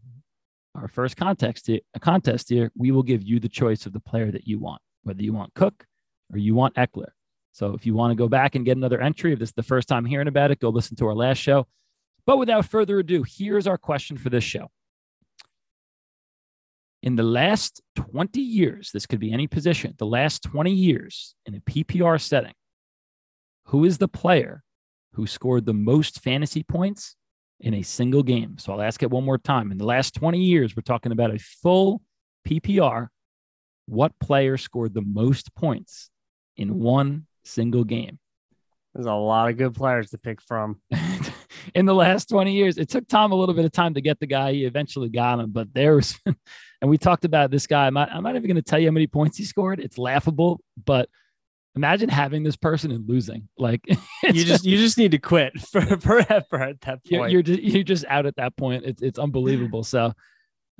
our first contest here, a contest here, we will give you the choice of the player that you want, whether you want Cook or you want Ekeler. So if you want to go back and get another entry, if this is the first time hearing about it, go listen to our last show. But without further ado, here's our question for this show. In the last 20 years, this could be any position, the last 20 years in a PPR setting, who is the player who scored the most fantasy points in a single game? So I'll ask it one more time. In the last 20 years, we're talking about a full PPR. What player scored the most points in one single game? There's a lot of good players to pick from. [LAUGHS] in the last 20 years. It took Tom a little bit of time to get the guy. He eventually got him, but there was, [LAUGHS] and we talked about this guy. I'm not, I'm not even going to tell you how many points he scored. It's laughable, but imagine having this person and losing. Like [LAUGHS] you just, you just need to quit for, forever at that point. You're, you're just, you're just out at that point. It's, it's unbelievable. So,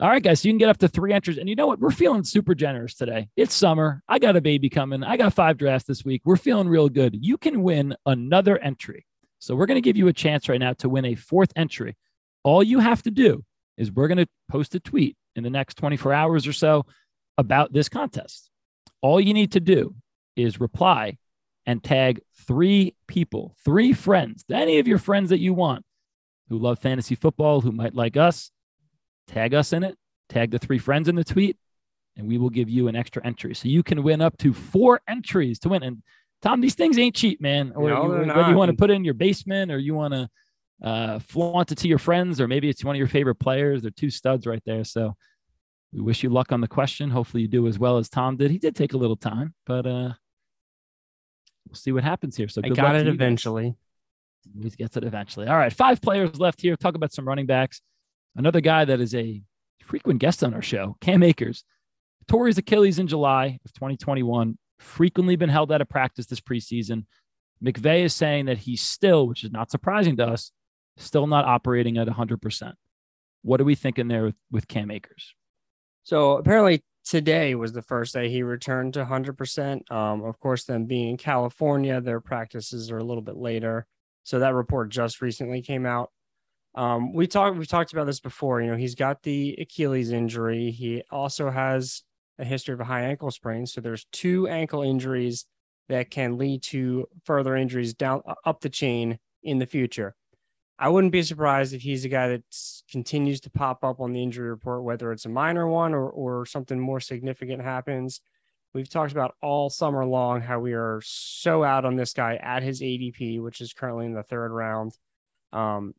all right, guys, so you can get up to three entries. And you know what? We're feeling super generous today. It's summer. I got a baby coming. I got five drafts this week. We're feeling real good. You can win another entry so we're going to give you a chance right now to win a fourth entry. All you have to do is we're going to post a tweet in the next 24 hours or so about this contest. All you need to do is reply and tag three people, three friends, any of your friends that you want who love fantasy football, who might like us. Tag us in it, tag the three friends in the tweet, and we will give you an extra entry. So you can win up to four entries to win. And Tom, these things ain't cheap, man. Or no, you, whether you want to put it in your basement or you want to uh, flaunt it to your friends, or maybe it's one of your favorite players. They're two studs right there. So we wish you luck on the question. Hopefully you do as well as Tom did. He did take a little time, but uh, we'll see what happens here. So I got it eventually. He gets it eventually. All right, five players left here. Talk about some running backs. Another guy that is a frequent guest on our show, Cam Akers. Tore his Achilles in July of 2021 frequently been held out of practice this preseason. McVay is saying that he's still, which is not surprising to us, still not operating at 100%. What are we thinking there with, with Cam Akers? So apparently today was the first day he returned to 100%. Um, of course, them being in California, their practices are a little bit later. So that report just recently came out. Um, we talked we talked about this before. You know, he's got the Achilles injury. He also has a history of a high ankle sprain. So there's two ankle injuries that can lead to further injuries down up the chain in the future. I wouldn't be surprised if he's a guy that continues to pop up on the injury report, whether it's a minor one or, or something more significant happens. We've talked about all summer long how we are so out on this guy at his ADP, which is currently in the third round. Um,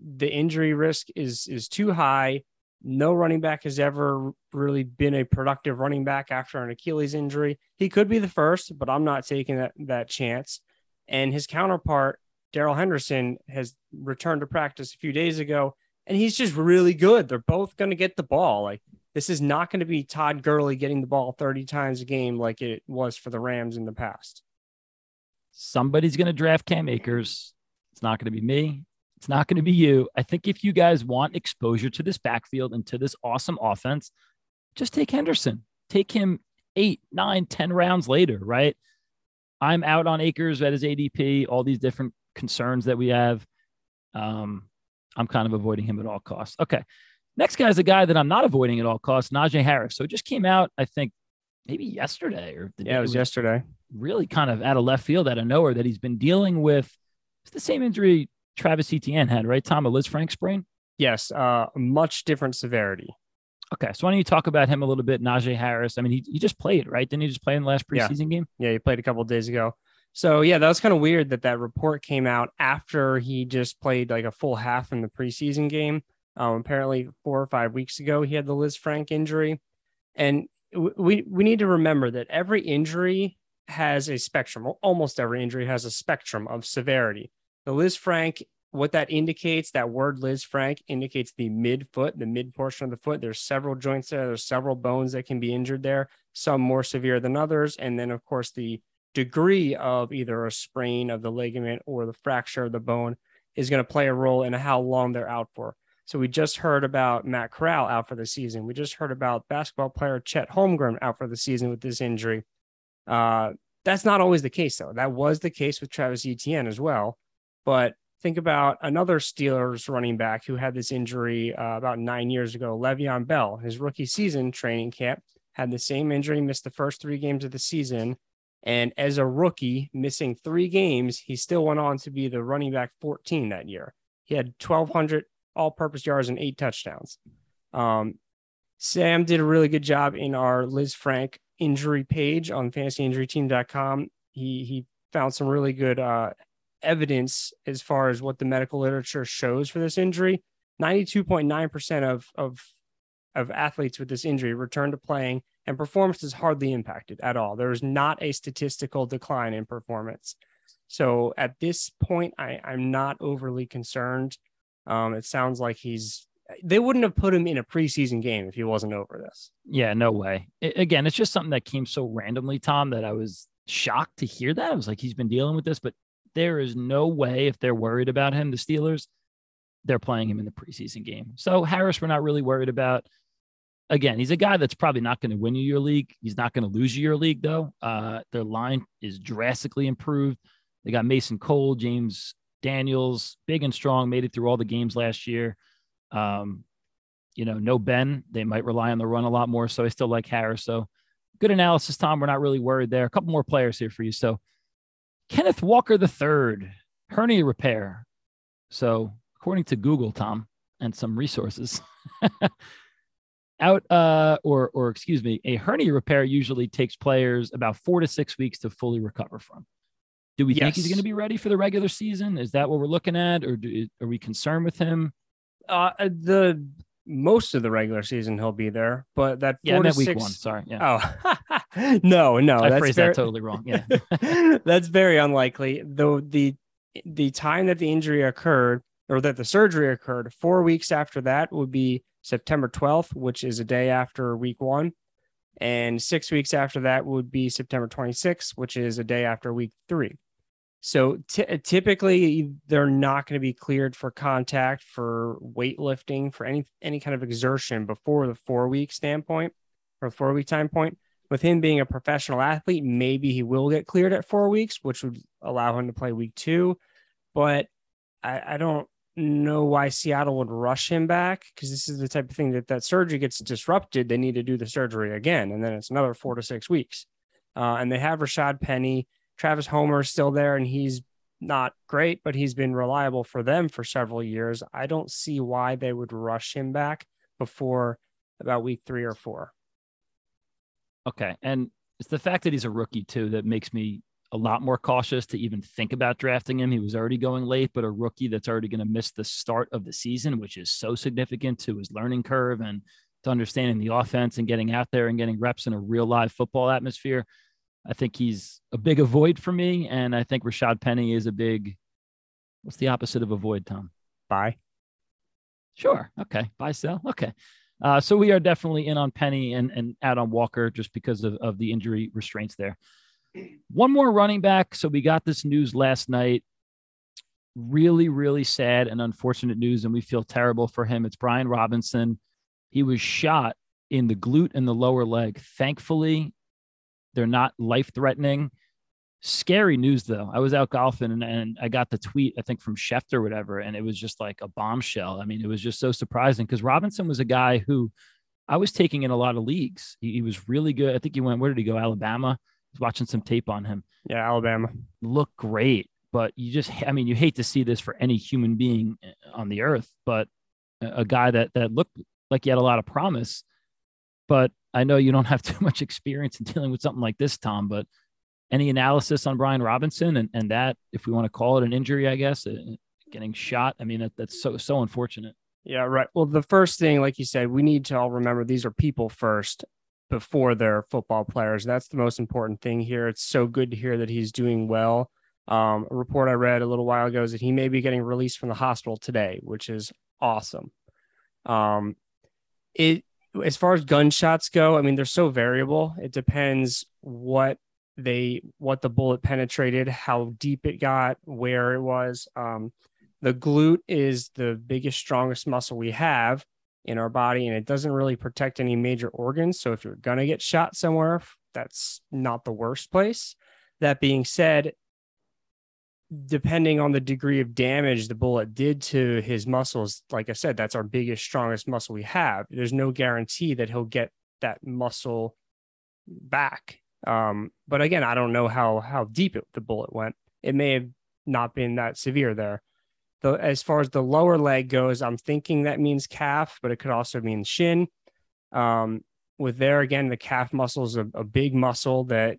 the injury risk is is too high. No running back has ever really been a productive running back after an Achilles injury. He could be the first, but I'm not taking that, that chance. And his counterpart, Darrell Henderson, has returned to practice a few days ago, and he's just really good. They're both going to get the ball. Like, this is not going to be Todd Gurley getting the ball 30 times a game like it was for the Rams in the past. Somebody's going to draft Cam Akers. It's not going to be me. It's not going to be you. I think if you guys want exposure to this backfield and to this awesome offense, just take Henderson. Take him eight, nine, ten rounds later, right? I'm out on Akers at his ADP, all these different concerns that we have. Um, I'm kind of avoiding him at all costs. Okay. Next guy is a guy that I'm not avoiding at all costs, Najee Harris. So it just came out, I think, maybe yesterday or the yeah, it was, was yesterday. Really kind of out of left field, out of nowhere, that he's been dealing with. It's the same injury Travis Etienne had, right? Tom, a Lisfranc sprain? Yes, uh, much different severity. Okay, so why don't you talk about him a little bit? Najee Harris. I mean, he, he just played, right? Didn't he just play in the last preseason yeah. game? Yeah, he played a couple days ago. So yeah, that was kind of weird that that report came out after he just played like a full half in the preseason game. Um, apparently, four or five weeks ago, he had the Liz Lisfranc injury, and we we need to remember that every injury has a spectrum. Almost every injury has a spectrum of severity. The Lisfranc, what that indicates, that word Lisfranc indicates the mid foot, the mid portion of the foot. There's several joints there. There's several bones that can be injured there, some more severe than others. And then, of course, the degree of either a sprain of the ligament or the fracture of the bone is going to play a role in how long they're out for. So we just heard about Matt Corral out for the season. We just heard about basketball player Chet Holmgren out for the season with this injury. Uh, that's not always the case, though. That was the case with Travis Etienne as well. But think about another Steelers running back who had this injury uh, about nine years ago, Le'Veon Bell. His rookie season training camp had the same injury, missed the first three games of the season, And as a rookie, missing three games, he still went on to be the running back 14 that year. He had 1,200 all purpose yards and eight touchdowns. Um, Sam did a really good job in our Lisfranc injury page on fantasyinjuryteam.com. He, he found some really good uh, evidence as far as what the medical literature shows for this injury. 92.9% of, of, of athletes with this injury return to playing and performance is hardly impacted at all. There is not a statistical decline in performance. So at this point, I, I'm not overly concerned. Um, it sounds like he's they wouldn't have put him in a preseason game if he wasn't over this. Yeah, no way. It, again, it's just something that came so randomly, Tom, that I was shocked to hear that. I was like, he's been dealing with this, but there is no way if they're worried about him, the Steelers, they're playing him in the preseason game. So Harris, we're not really worried about. Again, he's a guy that's probably not going to win you your league. He's not going to lose you your league, though. Uh, their line is drastically improved. They got Mason Cole, James Daniels, big and strong, made it through all the games last year. Um, you know, no Ben. They might rely on the run a lot more. So I still like Harris. So good analysis, Tom. We're not really worried there. A couple more players here for you. So Kenneth Walker the third, hernia repair. So according to Google, Tom, and some resources, [LAUGHS] out uh or or excuse me, a hernia repair usually takes players about four to six weeks to fully recover from. Do we yes. think he's going to be ready for the regular season? Is that what we're looking at, or do, are we concerned with him? Uh, the most of the regular season he'll be there, but that yeah, that week six... one. Sorry, yeah. Oh [LAUGHS] no, no, I that's phrased very... that totally wrong. Yeah, [LAUGHS] that's very unlikely. Though the the time that the injury occurred or that the surgery occurred, four weeks after that would be September 12th, which is a day after week one. And six weeks after that would be September 26th, which is a day after week three. So t- typically, they're not going to be cleared for contact, for weightlifting, for any any kind of exertion before the four week standpoint or four week time point. With him being a professional athlete, maybe he will get cleared at four weeks, which would allow him to play week two. But I, I don't know why Seattle would rush him back because this is the type of thing that that surgery gets disrupted. They need to do the surgery again, and then it's another four to six weeks. Uh, and they have Rashaad Penny Travis Homer is still there and he's not great, but he's been reliable for them for several years. I don't see why they would rush him back before about week three or four. Okay. And it's the fact that he's a rookie too that makes me a lot more cautious to even think about drafting him. He was already going late, but a rookie that's already going to miss the start of the season, which is so significant to his learning curve and to understanding the offense and getting out there and getting reps in a real live football atmosphere. I think he's a big avoid for me, and I think Rashaad Penny is a big. What's the opposite of avoid, Tom? Buy. Sure. Okay. Buy sell. Okay. Uh, so we are definitely in on Penny and and out on Walker just because of, of the injury restraints there. One more running back. So we got this news last night. Really, really sad and unfortunate news, and we feel terrible for him. It's Brian Robinson. He was shot in the glute and the lower leg. Thankfully, they're not life threatening. Scary news though. I was out golfing and, and I got the tweet, I think from Schefter or whatever, and it was just like a bombshell. I mean, it was just so surprising because Robinson was a guy who I was taking in a lot of leagues. He, he, was really good. I think he went, where did he go? Alabama. I was watching some tape on him. Yeah, Alabama. Look great. But you just, I mean, you hate to see this for any human being eh, on the earth, but a, a guy that that looked like he had a lot of promise. But I know you don't have [LAUGHS] too much experience in dealing with something like this, Tom, but any analysis on Brian Robinson and, and that, if we want to call it an injury, I guess, uh, getting shot? I mean, that, that's so, so unfortunate. Yeah, right. Well, the first thing, like you said, we need to all remember these are people first before they're football players. That's the most important thing here. It's so good to hear that he's doing well. Um, a report I read a little while ago is that he may be getting released from the hospital today, which is awesome. Um, it as far as gunshots go, I mean, they're so variable. It depends what they what the bullet penetrated, how deep it got, where it was. Um, the glute is the biggest, strongest muscle we have in our body, and it doesn't really protect any major organs. So if you're gonna get shot somewhere, that's not the worst place. That being said, depending on the degree of damage the bullet did to his muscles, like I said, that's our biggest, strongest muscle we have. There's no guarantee that he'll get that muscle back Um, but again, I don't know how how deep it, the bullet went. It may have not been that severe there. The, as far as the lower leg goes, I'm thinking that means calf, but it could also mean shin. Um, with there again, the calf muscle is a, a, big muscle that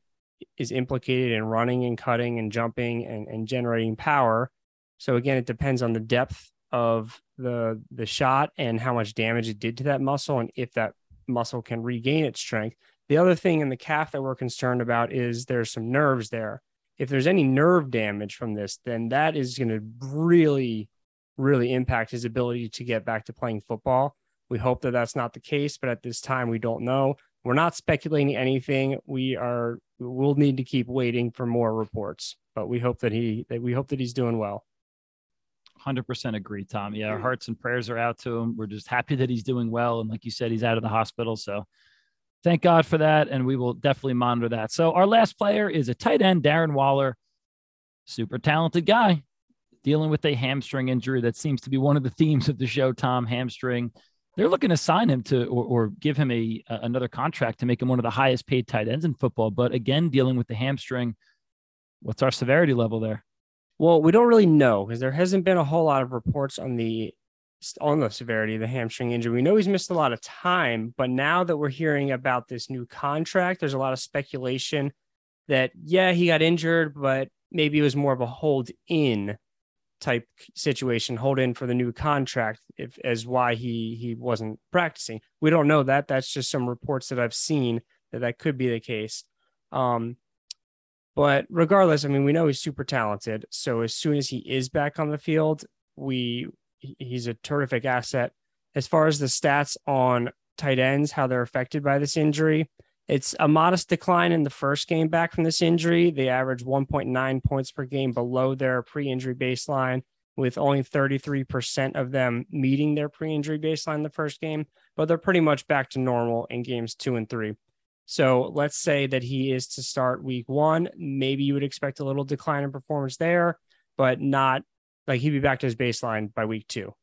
is implicated in running and cutting and jumping and, and generating power. So again, it depends on the depth of the the shot and how much damage it did to that muscle and if that muscle can regain its strength. The other thing in the calf that we're concerned about is there's some nerves there. If there's any nerve damage from this, then that is going to really, really impact his ability to get back to playing football. We hope that that's not the case, but at this time, we don't know. We're not speculating anything. We are, we'll need to keep waiting for more reports, but we hope that he, that we hope that he's doing well. 100% agree, Tom. Yeah, our mm. hearts and prayers are out to him. We're just happy that he's doing well. And like you said, he's out of the hospital. So thank God for that. And we will definitely monitor that. So our last player is a tight end, Darren Waller. Super talented guy dealing with a hamstring injury. That seems to be one of the themes of the show, Tom. Hamstring. They're looking to sign him to or, or give him a, a another contract to make him one of the highest paid tight ends in football. But again, dealing with the hamstring, what's our severity level there? Well, we don't really know because there hasn't been a whole lot of reports on the on the severity of the hamstring injury. We know he's missed a lot of time, but now that we're hearing about this new contract, there's a lot of speculation that yeah, he got injured, but maybe it was more of a hold in type situation, hold in for the new contract if as why he he wasn't practicing. We don't know that. That's just some reports that I've seen that that could be the case. Um, but regardless, I mean, we know he's super talented. So as soon as he is back on the field, we he's a terrific asset. As far as the stats on tight ends, how they're affected by this injury, it's a modest decline in the first game back from this injury. They averaged 1.9 points per game below their pre-injury baseline, with only 33% of them meeting their pre-injury baseline the first game, but they're pretty much back to normal in games two and three. So let's say that he is to start week one. Maybe you would expect a little decline in performance there, but not like he'd be back to his baseline by week two.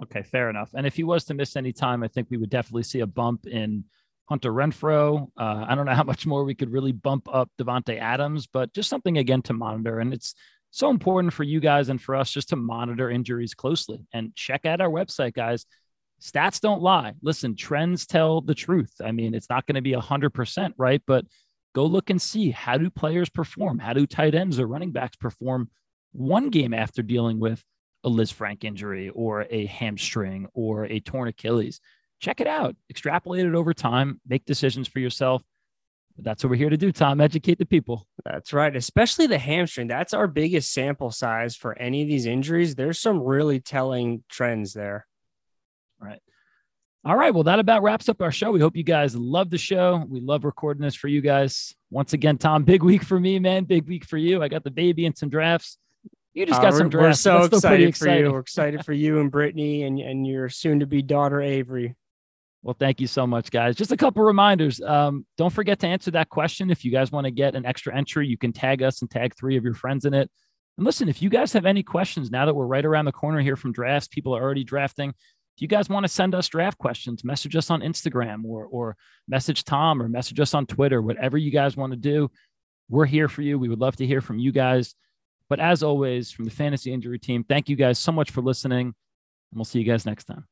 Okay, fair enough. And if he was to miss any time, I think we would definitely see a bump in Hunter Renfrow. Uh, I don't know how much more we could really bump up Davante Adams, but just something again to monitor. And it's so important for you guys and for us just to monitor injuries closely and check out our website, guys stats don't lie. Listen, trends tell the truth. I mean, it's not going to be 100%, right? But go look and see how do players perform? How do tight ends or running backs perform one game after dealing with a Liz Lisfranc injury or a hamstring or a torn Achilles? Check it out, extrapolate it over time, make decisions for yourself. That's what we're here to do, Tom. Educate the people. That's right. Especially the hamstring. That's our biggest sample size for any of these injuries. There's some really telling trends there. Right. All right. Well, that about wraps up our show. We hope you guys love the show. We love recording this for you guys. Once again, Tom, big week for me, man. Big week for you. I got the baby and some drafts. You just got uh, some drafts. We're so excited for you. We're excited for you and Brittany and, and your soon to be daughter, Avery. Well, thank you so much, guys. Just a couple reminders. Um, don't forget to answer that question. If you guys want to get an extra entry, you can tag us and tag three of your friends in it. And listen, if you guys have any questions now that we're right around the corner here from drafts, people are already drafting if you guys want to send us draft questions, message us on Instagram or, or message Tom or message us on Twitter, whatever you guys want to do. We're here for you. We would love to hear from you guys. But as always, from the fantasy injury team, thank you guys so much for listening. And we'll see you guys next time.